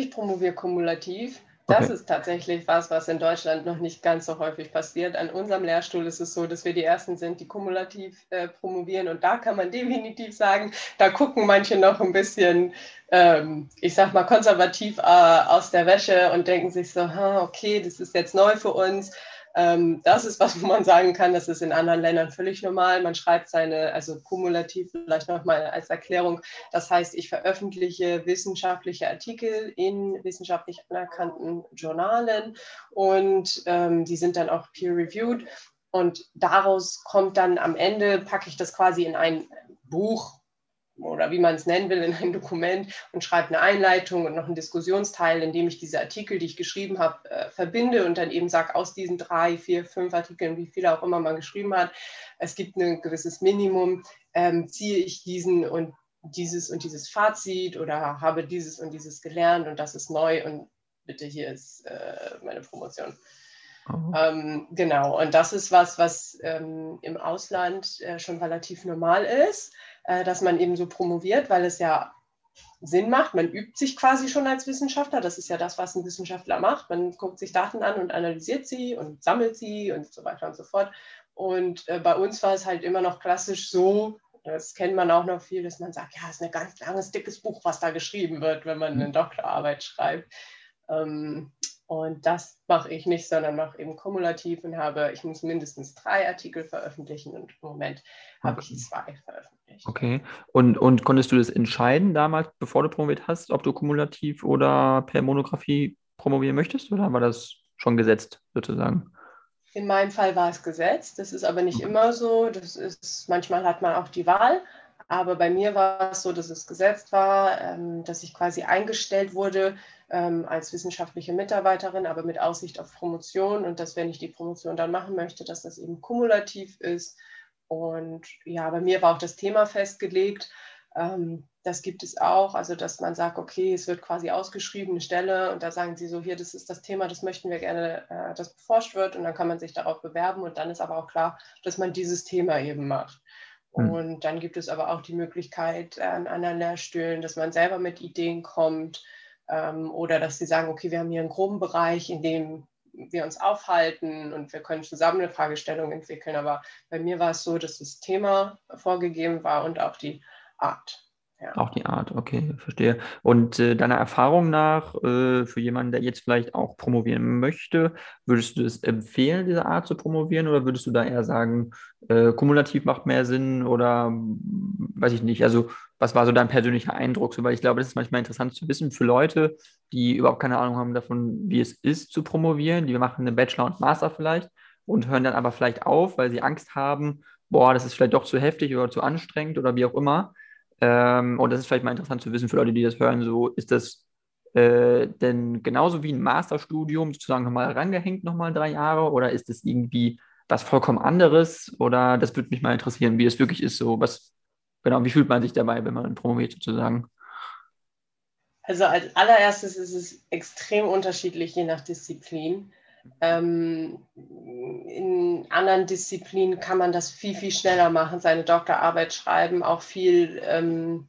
Ich promoviere kumulativ. Das okay. ist tatsächlich was, was in Deutschland noch nicht ganz so häufig passiert. An unserem Lehrstuhl ist es so, dass wir die Ersten sind, die kumulativ äh, promovieren. Und da kann man *laughs* definitiv sagen, da gucken manche noch ein bisschen, ähm, ich sag mal, konservativ äh, aus der Wäsche und denken sich so, okay, das ist jetzt neu für uns. Ähm, das ist was, wo man sagen kann, das ist in anderen Ländern völlig normal. Man schreibt seine, also kumulativ vielleicht nochmal als Erklärung. Das heißt, ich veröffentliche wissenschaftliche Artikel in wissenschaftlich anerkannten Journalen und ähm, die sind dann auch peer-reviewed. Und daraus kommt dann am Ende, packe ich das quasi in ein Buch oder wie man es nennen will, in ein Dokument und schreibe eine Einleitung und noch einen Diskussionsteil, in dem ich diese Artikel, die ich geschrieben habe, äh, verbinde und dann eben sage, aus diesen drei, vier, fünf Artikeln, wie viele auch immer man geschrieben hat, es gibt ein gewisses Minimum, ähm, ziehe ich diesen und dieses und dieses Fazit oder habe dieses und dieses gelernt und das ist neu und bitte hier ist äh, meine Promotion. Oh. Ähm, genau, und das ist was, was ähm, im Ausland äh, schon relativ normal ist. Äh, dass man eben so promoviert, weil es ja Sinn macht. Man übt sich quasi schon als Wissenschaftler. Das ist ja das, was ein Wissenschaftler macht. Man guckt sich Daten an und analysiert sie und sammelt sie und so weiter und so fort. Und äh, bei uns war es halt immer noch klassisch so, das kennt man auch noch viel, dass man sagt, ja, es ist ein ganz langes, dickes Buch, was da geschrieben wird, wenn man eine Doktorarbeit schreibt. Ähm, und das mache ich nicht, sondern mache eben kumulativ und habe, ich muss mindestens drei Artikel veröffentlichen und im Moment habe ich zwei veröffentlicht. Okay. Und, und konntest du das entscheiden damals, bevor du promoviert hast, ob du kumulativ oder per Monographie promovieren möchtest oder war das schon gesetzt sozusagen? In meinem Fall war es gesetzt. Das ist aber nicht okay. immer so. Das ist, manchmal hat man auch die Wahl. Aber bei mir war es so, dass es gesetzt war, ähm, dass ich quasi eingestellt wurde ähm, als wissenschaftliche Mitarbeiterin, aber mit Aussicht auf Promotion und dass, wenn ich die Promotion dann machen möchte, dass das eben kumulativ ist. Und ja, bei mir war auch das Thema festgelegt. Ähm, das gibt es auch, also dass man sagt, okay, es wird quasi ausgeschrieben, eine Stelle und da sagen sie so, hier, das ist das Thema, das möchten wir gerne, äh, dass beforscht wird und dann kann man sich darauf bewerben und dann ist aber auch klar, dass man dieses Thema eben macht. Hm. Und dann gibt es aber auch die Möglichkeit äh, an anderen Lehrstühlen, dass man selber mit Ideen kommt oder dass sie sagen, okay, wir haben hier einen groben Bereich, in dem wir uns aufhalten und wir können zusammen eine Fragestellung entwickeln. Aber bei mir war es so, dass das Thema vorgegeben war und auch die Art. Ja. Auch die Art, okay, verstehe. Und äh, deiner Erfahrung nach, äh, für jemanden, der jetzt vielleicht auch promovieren möchte, würdest du es empfehlen, diese Art zu promovieren oder würdest du da eher sagen, äh, kumulativ macht mehr Sinn oder weiß ich nicht? Also, was war so dein persönlicher Eindruck? So, weil ich glaube, das ist manchmal interessant zu wissen für Leute, die überhaupt keine Ahnung haben davon, wie es ist zu promovieren. Die machen einen Bachelor und Master vielleicht und hören dann aber vielleicht auf, weil sie Angst haben, boah, das ist vielleicht doch zu heftig oder zu anstrengend oder wie auch immer. Ähm, und das ist vielleicht mal interessant zu wissen für Leute, die das hören. So ist das äh, denn genauso wie ein Masterstudium sozusagen nochmal rangehängt, nochmal drei Jahre? Oder ist es irgendwie was vollkommen anderes? Oder das würde mich mal interessieren, wie es wirklich ist. So, was, genau, wie fühlt man sich dabei, wenn man promoviert sozusagen? Also als allererstes ist es extrem unterschiedlich, je nach Disziplin. Ähm, in anderen Disziplinen kann man das viel, viel schneller machen, seine Doktorarbeit schreiben, auch viel, ähm,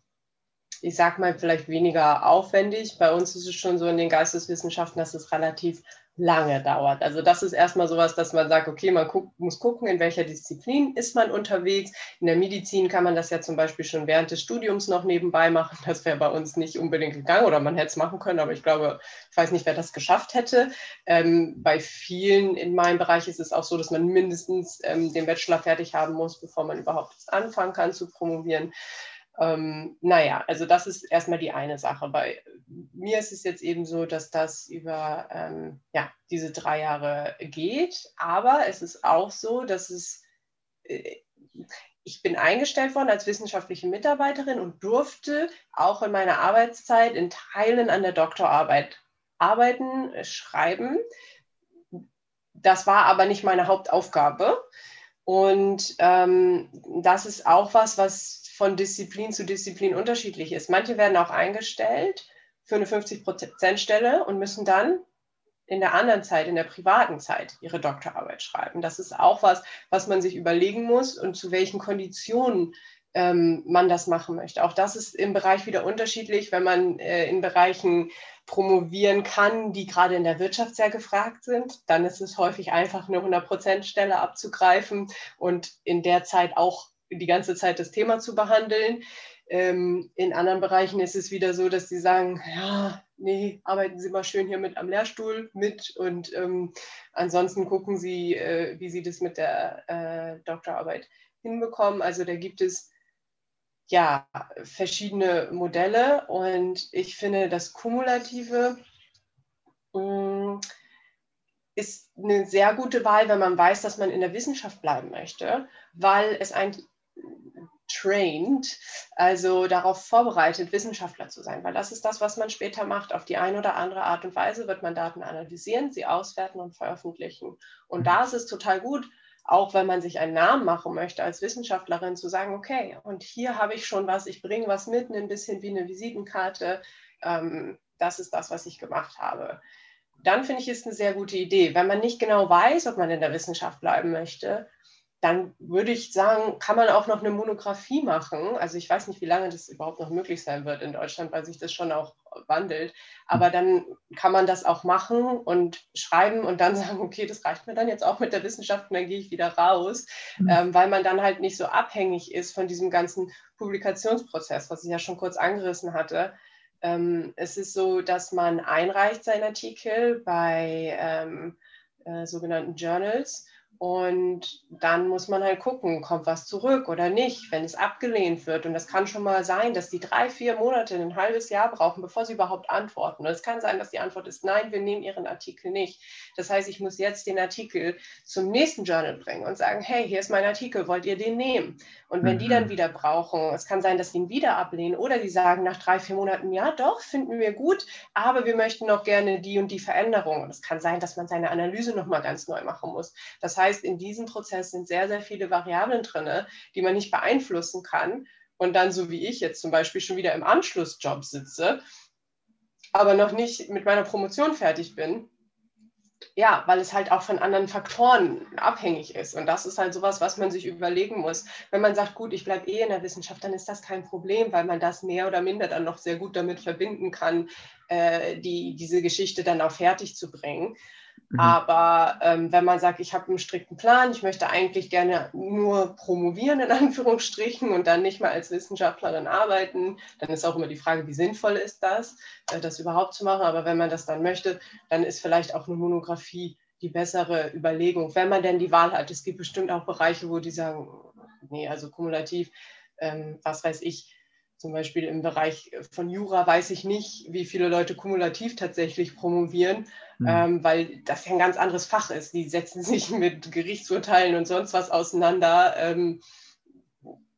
ich sag mal, vielleicht weniger aufwendig. Bei uns ist es schon so in den Geisteswissenschaften, dass es relativ lange dauert. Also das ist erstmal sowas, dass man sagt, okay, man guck, muss gucken, in welcher Disziplin ist man unterwegs. In der Medizin kann man das ja zum Beispiel schon während des Studiums noch nebenbei machen. Das wäre bei uns nicht unbedingt gegangen oder man hätte es machen können, aber ich glaube, ich weiß nicht, wer das geschafft hätte. Ähm, bei vielen in meinem Bereich ist es auch so, dass man mindestens ähm, den Bachelor fertig haben muss, bevor man überhaupt anfangen kann zu promovieren. Ähm, naja, also das ist erstmal die eine Sache. Bei mir ist es jetzt eben so, dass das über ähm, ja, diese drei Jahre geht, aber es ist auch so, dass es, äh, ich bin eingestellt worden als wissenschaftliche Mitarbeiterin und durfte auch in meiner Arbeitszeit in Teilen an der Doktorarbeit arbeiten, äh, schreiben. Das war aber nicht meine Hauptaufgabe. Und ähm, das ist auch was, was von Disziplin zu Disziplin unterschiedlich ist. Manche werden auch eingestellt für eine 50-Prozent-Stelle und müssen dann in der anderen Zeit, in der privaten Zeit, ihre Doktorarbeit schreiben. Das ist auch was, was man sich überlegen muss und zu welchen Konditionen ähm, man das machen möchte. Auch das ist im Bereich wieder unterschiedlich, wenn man äh, in Bereichen promovieren kann, die gerade in der Wirtschaft sehr gefragt sind, dann ist es häufig einfach eine 100%-Stelle abzugreifen und in der Zeit auch die ganze Zeit das Thema zu behandeln. Ähm, in anderen Bereichen ist es wieder so, dass sie sagen, ja, nee, arbeiten Sie mal schön hier mit am Lehrstuhl mit und ähm, ansonsten gucken Sie, äh, wie Sie das mit der äh, Doktorarbeit hinbekommen. Also da gibt es ja verschiedene Modelle und ich finde das Kumulative mh, mm, ist eine sehr gute Wahl, wenn man weiß, dass man in der Wissenschaft bleiben möchte, weil es ein trained, also darauf vorbereitet, Wissenschaftler zu sein, weil das ist das, was man später macht. Auf die eine oder andere Art und Weise wird man Daten analysieren, sie auswerten und veröffentlichen. Und da ist es total gut, auch wenn man sich einen Namen machen möchte als Wissenschaftlerin, zu sagen, okay, und hier habe ich schon was, ich bringe was mit, ein bisschen wie eine Visitenkarte. Ähm, das ist das, was ich gemacht habe. Dann finde ich es eine sehr gute Idee. Wenn man nicht genau weiß, ob man in der Wissenschaft bleiben möchte, dann würde ich sagen, kann man auch noch eine Monographie machen. Also ich weiß nicht, wie lange das überhaupt noch möglich sein wird in Deutschland, weil sich das schon auch wandelt. Aber dann kann man das auch machen und schreiben und dann *laughs* sagen, okay, das reicht mir dann jetzt auch mit der Wissenschaft und dann gehe ich wieder raus, mhm. ähm, weil man dann halt nicht so abhängig ist von diesem ganzen Publikationsprozess, was ich ja schon kurz angerissen hatte. Ähm, es ist so, dass man einreicht seinen Artikel bei ähm, äh, sogenannten Journals und dann muss man halt gucken, kommt was zurück oder nicht, wenn es abgelehnt wird. Und das kann schon mal sein, dass die drei, vier Monate, ein halbes Jahr brauchen, bevor sie überhaupt antworten. Und es kann sein, dass die Antwort ist, nein, wir nehmen Ihren Artikel nicht. Das heißt, ich muss jetzt den Artikel zum nächsten Journal bringen und sagen, hey, hier ist mein Artikel, wollt ihr den nehmen? Und wenn mhm. die dann mhm. wieder brauchen, es kann sein, dass sie ihn wieder ablehnen oder die sagen nach drei, vier Monaten, ja, doch, finden wir gut, aber wir möchten noch gerne die und die Veränderung. Und es kann sein, dass man seine Analyse nochmal ganz neu machen muss. Das heißt, heißt, in diesem Prozess sind sehr, sehr viele Variablen drin, die man nicht beeinflussen kann. Und dann, so wie ich jetzt zum Beispiel schon wieder im Anschlussjob sitze, aber noch nicht mit meiner Promotion fertig bin, ja, weil es halt auch von anderen Faktoren abhängig ist. Und das ist halt sowas, was man sich überlegen muss. Wenn man sagt, gut, ich bleibe eh in der Wissenschaft, dann ist das kein Problem, weil man das mehr oder minder dann noch sehr gut damit verbinden kann, äh, die, diese Geschichte dann auch fertig zu bringen. Mhm. Aber ähm, wenn man sagt, ich habe einen strikten Plan, ich möchte eigentlich gerne nur promovieren in *laughs* Anführungsstrichen und dann nicht mal als Wissenschaftlerin arbeiten, dann ist auch immer die Frage, wie sinnvoll ist das, äh, das überhaupt zu machen. Aber wenn man das dann möchte, dann ist vielleicht auch eine Monographie die bessere Überlegung, wenn man denn die Wahl hat. Es gibt bestimmt auch Bereiche, wo die sagen, nee, also kumulativ, ähm, was weiß ich, zum Beispiel im Bereich von Jura weiß ich nicht, wie viele Leute kumulativ tatsächlich promovieren, mhm. ähm, weil das ja ein ganz anderes Fach ist. Die setzen *laughs* sich mit Gerichtsurteilen und sonst was auseinander. Ähm,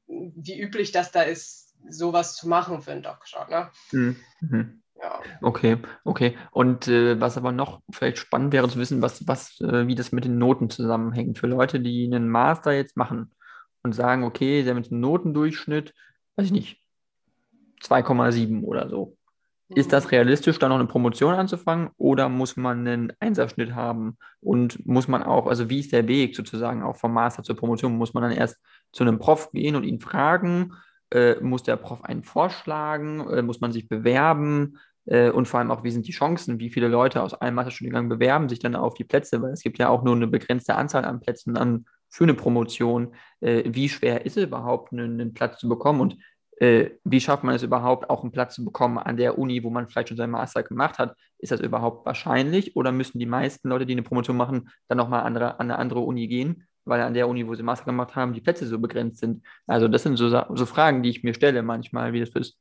wie üblich das da ist, sowas zu machen für einen Doktor. Ne? Mhm. mhm. Ja. Okay, okay. Und äh, was aber noch vielleicht spannend wäre zu wissen, was, was, äh, wie das mit den Noten zusammenhängt. Für Leute, die einen Master jetzt machen und sagen, okay, der mit einem Notendurchschnitt, weiß ich nicht, 2,7 oder so. Ist das mhm. realistisch, da noch eine Promotion anzufangen oder muss man einen Einserschnitt haben und muss man auch, also wie ist der Weg sozusagen auch vom Master zur Promotion? Muss man dann erst zu einem Prof gehen und ihn fragen? Äh, muss der Prof einen vorschlagen? Äh, muss man sich bewerben? Äh, und vor allem auch, wie sind die Chancen? Wie viele Leute aus einem Masterstudiengang bewerben sich dann auf die Plätze? Weil es gibt ja auch nur eine begrenzte Anzahl an Plätzen an, für eine Promotion. Äh, wie schwer ist es überhaupt, einen, einen Platz zu bekommen? Und äh, wie schafft man es überhaupt, auch einen Platz zu bekommen an der Uni, wo man vielleicht schon seinen Master gemacht hat? Ist das überhaupt wahrscheinlich oder müssen die meisten Leute, die eine Promotion machen, dann nochmal an eine andere Uni gehen, weil an der Uni, wo sie Master gemacht haben, die Plätze so begrenzt sind? Also das sind so, so Fragen, die ich mir stelle manchmal, wie das ist.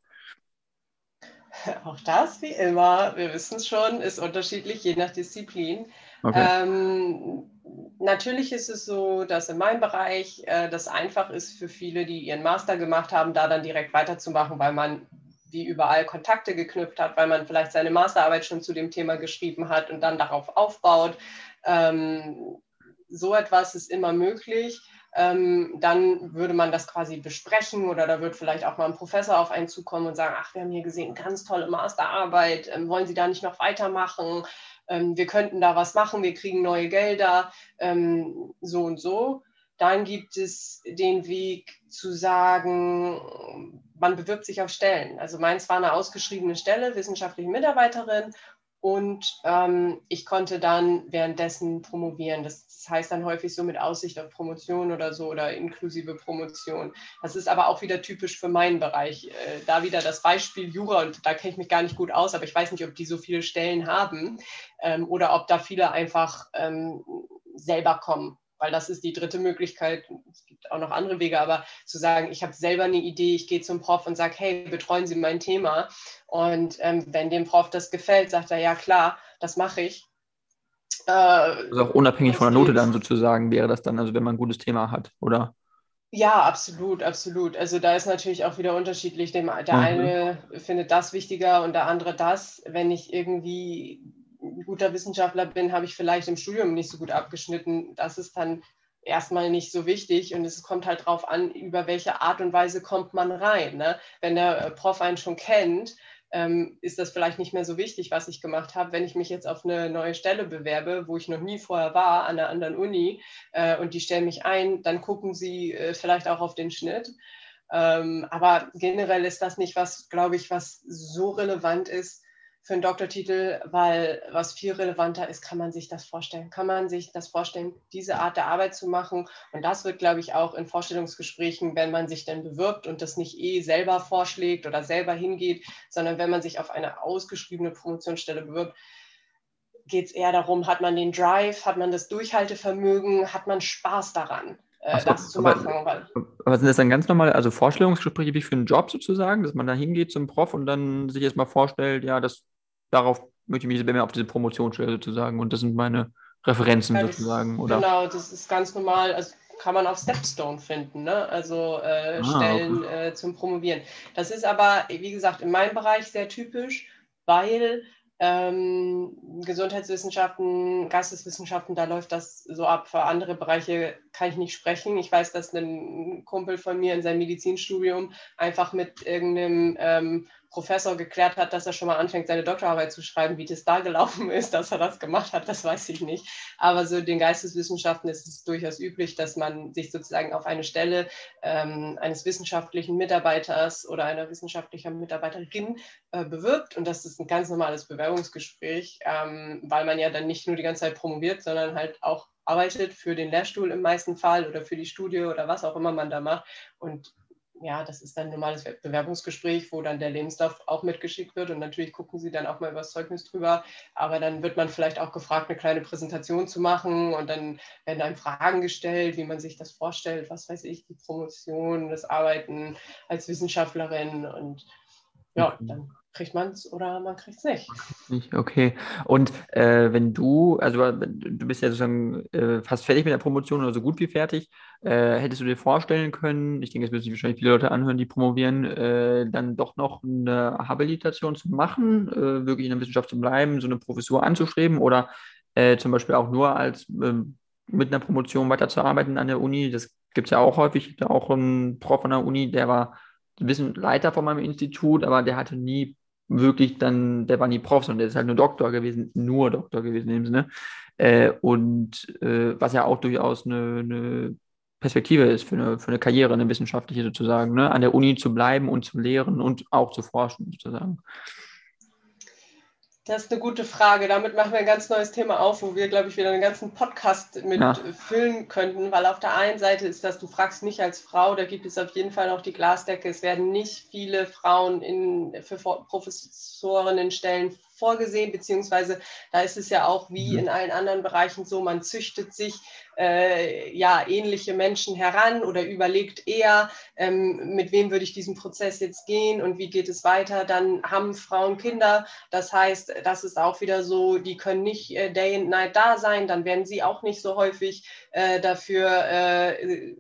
Auch das, wie immer, wir wissen es schon, ist unterschiedlich, je nach Disziplin. Okay. Ähm, natürlich ist es so, dass in meinem Bereich äh, das einfach ist für viele, die ihren Master gemacht haben, da dann direkt weiterzumachen, weil man wie überall Kontakte geknüpft hat, weil man vielleicht seine Masterarbeit schon zu dem Thema geschrieben hat und dann darauf aufbaut. Ähm, so etwas ist immer möglich. Ähm, dann würde man das quasi besprechen oder da wird vielleicht auch mal ein Professor auf einen zukommen und sagen, ach, wir haben hier gesehen, ganz tolle Masterarbeit, ähm, wollen Sie da nicht noch weitermachen? Ähm, wir könnten da was machen, wir kriegen neue Gelder, ähm, so und so. Dann gibt es den Weg zu sagen, man bewirbt sich auf Stellen. Also meins war eine ausgeschriebene Stelle, wissenschaftliche Mitarbeiterin und ähm, ich konnte dann währenddessen promovieren. Das heißt dann häufig so mit Aussicht auf Promotion oder so oder inklusive Promotion. Das ist aber auch wieder typisch für meinen Bereich. Äh, da wieder das Beispiel Jura und da kenne ich mich gar nicht gut aus, aber ich weiß nicht, ob die so viele Stellen haben ähm, oder ob da viele einfach ähm, selber kommen weil das ist die dritte Möglichkeit. Es gibt auch noch andere Wege, aber zu sagen, ich habe selber eine Idee, ich gehe zum Prof und sage, hey, betreuen Sie mein Thema. Und ähm, wenn dem Prof das gefällt, sagt er, ja klar, das mache ich. Äh, also auch unabhängig von der Note dann sozusagen wäre das dann, also wenn man ein gutes Thema hat, oder? Ja, absolut, absolut. Also da ist natürlich auch wieder unterschiedlich. Der mhm. eine findet das wichtiger und der andere das. Wenn ich irgendwie guter Wissenschaftler bin, habe ich vielleicht im Studium nicht so gut abgeschnitten. Das ist dann erstmal nicht so wichtig und es kommt halt darauf an, über welche Art und Weise kommt man rein. Ne? Wenn der äh, Prof einen schon kennt, ähm, ist das vielleicht nicht mehr so wichtig, was ich gemacht habe. Wenn ich mich jetzt auf eine neue Stelle bewerbe, wo ich noch nie vorher war, an einer anderen Uni, äh, und die stellen mich ein, dann gucken sie äh, vielleicht auch auf den Schnitt. Ähm, aber generell ist das nicht was, glaube ich, was so relevant ist, für einen Doktortitel, weil was viel relevanter ist, kann man sich das vorstellen. Kann man sich das vorstellen, diese Art der Arbeit zu machen? Und das wird, glaube ich, auch in Vorstellungsgesprächen, wenn man sich dann bewirbt und das nicht eh selber vorschlägt oder selber hingeht, sondern wenn man sich auf eine ausgeschriebene Promotionsstelle bewirbt, geht es eher darum, hat man den Drive, hat man das Durchhaltevermögen, hat man Spaß daran äh, so, das zu aber, machen. Weil, aber sind das dann ganz normale, also Vorstellungsgespräche wie für einen Job sozusagen, dass man da hingeht zum Prof und dann sich erstmal vorstellt, ja, das darauf möchte ich mich mehr auf diese Promotion stellen sozusagen und das sind meine Referenzen ja, sozusagen, oder? Genau, das ist ganz normal, also kann man auf Stepstone finden, ne? also äh, ah, Stellen okay. äh, zum Promovieren. Das ist aber, wie gesagt, in meinem Bereich sehr typisch, weil ähm, Gesundheitswissenschaften, Geisteswissenschaften, da läuft das so ab. Für andere Bereiche kann ich nicht sprechen. Ich weiß, dass ein Kumpel von mir in seinem Medizinstudium einfach mit irgendeinem ähm, Professor geklärt hat, dass er schon mal anfängt, seine Doktorarbeit zu schreiben. Wie das da gelaufen ist, dass er das gemacht hat, das weiß ich nicht. Aber so den Geisteswissenschaften ist es durchaus üblich, dass man sich sozusagen auf eine Stelle ähm, eines wissenschaftlichen Mitarbeiters oder einer wissenschaftlichen Mitarbeiterin äh, bewirbt. Und das ist ein ganz normales Bewerbungsgespräch, ähm, weil man ja dann nicht nur die ganze Zeit promoviert, sondern halt auch arbeitet für den Lehrstuhl im meisten Fall oder für die Studie oder was auch immer man da macht. Und ja, das ist dann ein normales Bewerbungsgespräch, wo dann der Lebenslauf auch mitgeschickt wird und natürlich gucken sie dann auch mal über das Zeugnis drüber, aber dann wird man vielleicht auch gefragt, eine kleine Präsentation zu machen und dann werden einem Fragen gestellt, wie man sich das vorstellt, was weiß ich, die Promotion, das Arbeiten als Wissenschaftlerin und ja, dann kriegt man es oder man kriegt es nicht. Okay. Und äh, wenn du, also du bist ja sozusagen äh, fast fertig mit der Promotion oder so gut wie fertig, äh, hättest du dir vorstellen können, ich denke, es müssen sich wahrscheinlich viele Leute anhören, die promovieren, äh, dann doch noch eine Habilitation zu machen, äh, wirklich in der Wissenschaft zu bleiben, so eine Professur anzustreben oder äh, zum Beispiel auch nur als ähm, mit einer Promotion weiterzuarbeiten an der Uni. Das gibt es ja auch häufig. Auch ein Prof an der Uni, der war ein bisschen Leiter von meinem Institut, aber der hatte nie wirklich dann, der war nie Prof, sondern der ist halt nur Doktor gewesen, nur Doktor gewesen in dem Sinne. Äh, und äh, was ja auch durchaus eine, eine Perspektive ist für eine, für eine Karriere, eine wissenschaftliche sozusagen, ne? an der Uni zu bleiben und zu lehren und auch zu forschen sozusagen. Das ist eine gute Frage. Damit machen wir ein ganz neues Thema auf, wo wir, glaube ich, wieder einen ganzen Podcast mit ja. füllen könnten, weil auf der einen Seite ist das, du fragst mich als Frau, da gibt es auf jeden Fall noch die Glasdecke. Es werden nicht viele Frauen in, für Professorinnenstellen vorgesehen, beziehungsweise da ist es ja auch wie mhm. in allen anderen Bereichen so, man züchtet sich äh, ja ähnliche Menschen heran oder überlegt eher, ähm, mit wem würde ich diesen Prozess jetzt gehen und wie geht es weiter. Dann haben Frauen Kinder, das heißt, das ist auch wieder so, die können nicht äh, Day and Night da sein, dann werden sie auch nicht so häufig äh, dafür äh,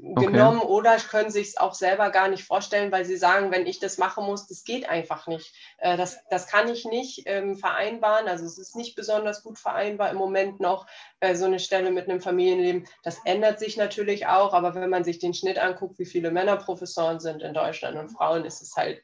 genommen okay. oder können sich es auch selber gar nicht vorstellen, weil sie sagen, wenn ich das machen muss, das geht einfach nicht. Äh, das, das kann ich nicht ähm, vereinbaren. Also es ist nicht besonders gut vereinbar im Moment noch äh, so eine Stelle mit einem Familienleben. Das ändert sich natürlich auch, aber wenn man sich den Schnitt anguckt, wie viele Männer Professoren sind in Deutschland und Frauen, ist es halt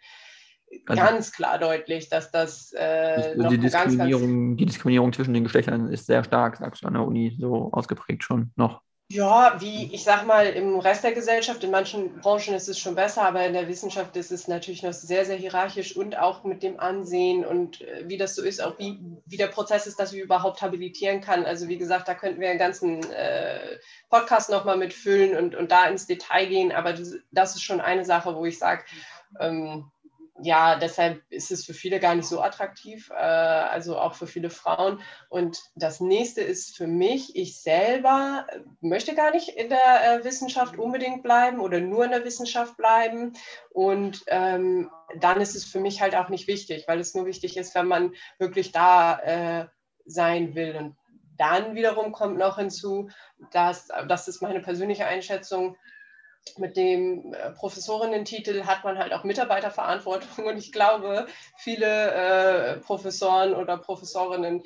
also, ganz klar deutlich, dass das äh, die, Diskriminierung, ganz, ganz die Diskriminierung zwischen den Geschlechtern ist sehr stark, sagst du an der Uni, so ausgeprägt schon noch. Ja, wie ich sag mal, im Rest der Gesellschaft, in manchen Branchen ist es schon besser, aber in der Wissenschaft ist es natürlich noch sehr, sehr hierarchisch und auch mit dem Ansehen und äh, wie das so ist, auch wie, wie der Prozess ist, dass wir überhaupt habilitieren kann. Also wie gesagt, da könnten wir einen ganzen äh, Podcast nochmal mitfüllen und, und da ins Detail gehen, aber das, das ist schon eine Sache, wo ich sage, ähm, ja, deshalb ist es für viele gar nicht so attraktiv, äh, also auch für viele Frauen. Und das nächste ist für mich, ich selber möchte gar nicht in der äh, Wissenschaft unbedingt bleiben oder nur in der Wissenschaft bleiben. Und ähm, dann ist es für mich halt auch nicht wichtig, weil es nur wichtig ist, wenn man wirklich da äh, sein will. Und dann wiederum kommt noch hinzu, dass, das ist meine persönliche Einschätzung, mit dem äh, Professorinnen-Titel hat man halt auch Mitarbeiterverantwortung *laughs* und ich glaube, viele äh, Professoren oder Professorinnen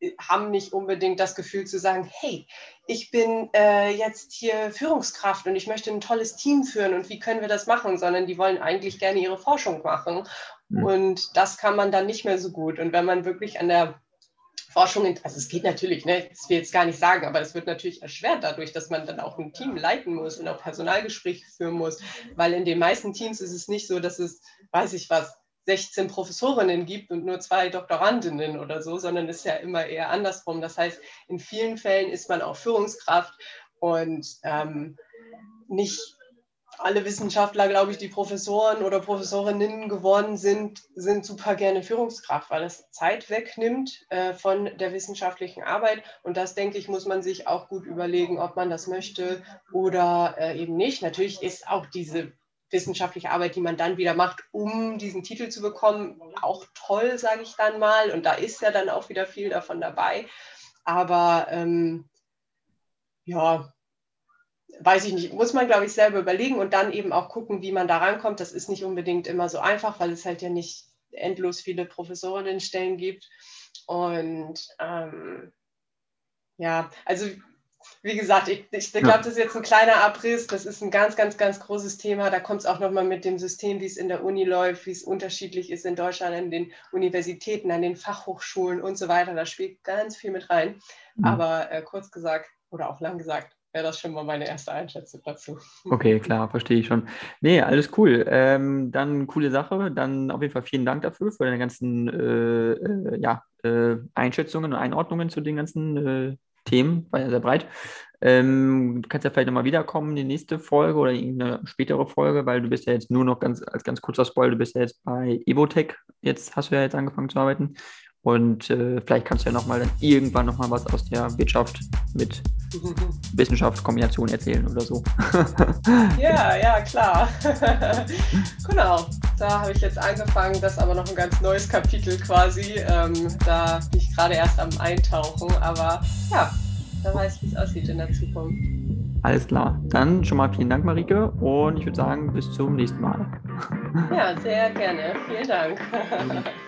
äh, haben nicht unbedingt das Gefühl zu sagen, hey, ich bin äh, jetzt hier Führungskraft und ich möchte ein tolles Team führen und wie können wir das machen, sondern die wollen eigentlich gerne ihre Forschung machen. Mhm. Und das kann man dann nicht mehr so gut. Und wenn man wirklich an der Forschung, also es geht natürlich, ne, das will ich jetzt gar nicht sagen, aber es wird natürlich erschwert dadurch, dass man dann auch ein Team leiten muss und auch Personalgespräche führen muss, weil in den meisten Teams ist es nicht so, dass es, weiß ich was, 16 Professorinnen gibt und nur zwei Doktorandinnen oder so, sondern es ist ja immer eher andersrum. Das heißt, in vielen Fällen ist man auch Führungskraft und ähm, nicht alle Wissenschaftler, glaube ich, die Professoren oder Professorinnen geworden sind, sind super gerne Führungskraft, weil es Zeit wegnimmt äh, von der wissenschaftlichen Arbeit. Und das, denke ich, muss man sich auch gut überlegen, ob man das möchte oder äh, eben nicht. Natürlich ist auch diese wissenschaftliche Arbeit, die man dann wieder macht, um diesen Titel zu bekommen, auch toll, sage ich dann mal. Und da ist ja dann auch wieder viel davon dabei. Aber ähm, ja, weiß ich nicht, muss man, glaube ich, selber überlegen und dann eben auch gucken, wie man da rankommt. Das ist nicht unbedingt immer so einfach, weil es halt ja nicht endlos viele Professorinnenstellen gibt. Und ähm, ja, also wie gesagt, ich, ich glaube, das ist jetzt ein kleiner Abriss. Das ist ein ganz, ganz, ganz großes Thema. Da kommt es auch nochmal mit dem System, wie es in der Uni läuft, wie es unterschiedlich ist in Deutschland, an den Universitäten, an den Fachhochschulen und so weiter. Da spielt ganz viel mit rein. Mhm. Aber äh, kurz gesagt oder auch lang gesagt, wäre das schon mal meine erste Einschätzung dazu. Okay, klar, verstehe ich schon. Nee, alles cool. Ähm, dann coole Sache. Dann auf jeden Fall vielen Dank dafür, für deine ganzen äh, äh, ja, äh, Einschätzungen und Einordnungen zu den ganzen äh, Themen, war ja sehr breit. Ähm, du kannst ja vielleicht nochmal wiederkommen in die nächste Folge oder in eine spätere Folge, weil du bist ja jetzt nur noch ganz, als ganz kurzer Spoiler, du bist ja jetzt bei Evotech, jetzt hast du ja jetzt angefangen zu arbeiten. Und äh, vielleicht kannst du ja nochmal irgendwann nochmal was aus der Wirtschaft mit Wissenschaft, Kombination erzählen oder so. *laughs* ja, ja, klar. *laughs* genau. Da habe ich jetzt angefangen, das aber noch ein ganz neues Kapitel quasi. Ähm, da bin ich gerade erst am Eintauchen, aber ja, da weiß, ich, wie es aussieht in der Zukunft. Alles klar. Dann schon mal vielen Dank, Marike. Und ich würde sagen, bis zum nächsten Mal. Ja, sehr gerne. Vielen Dank. *laughs*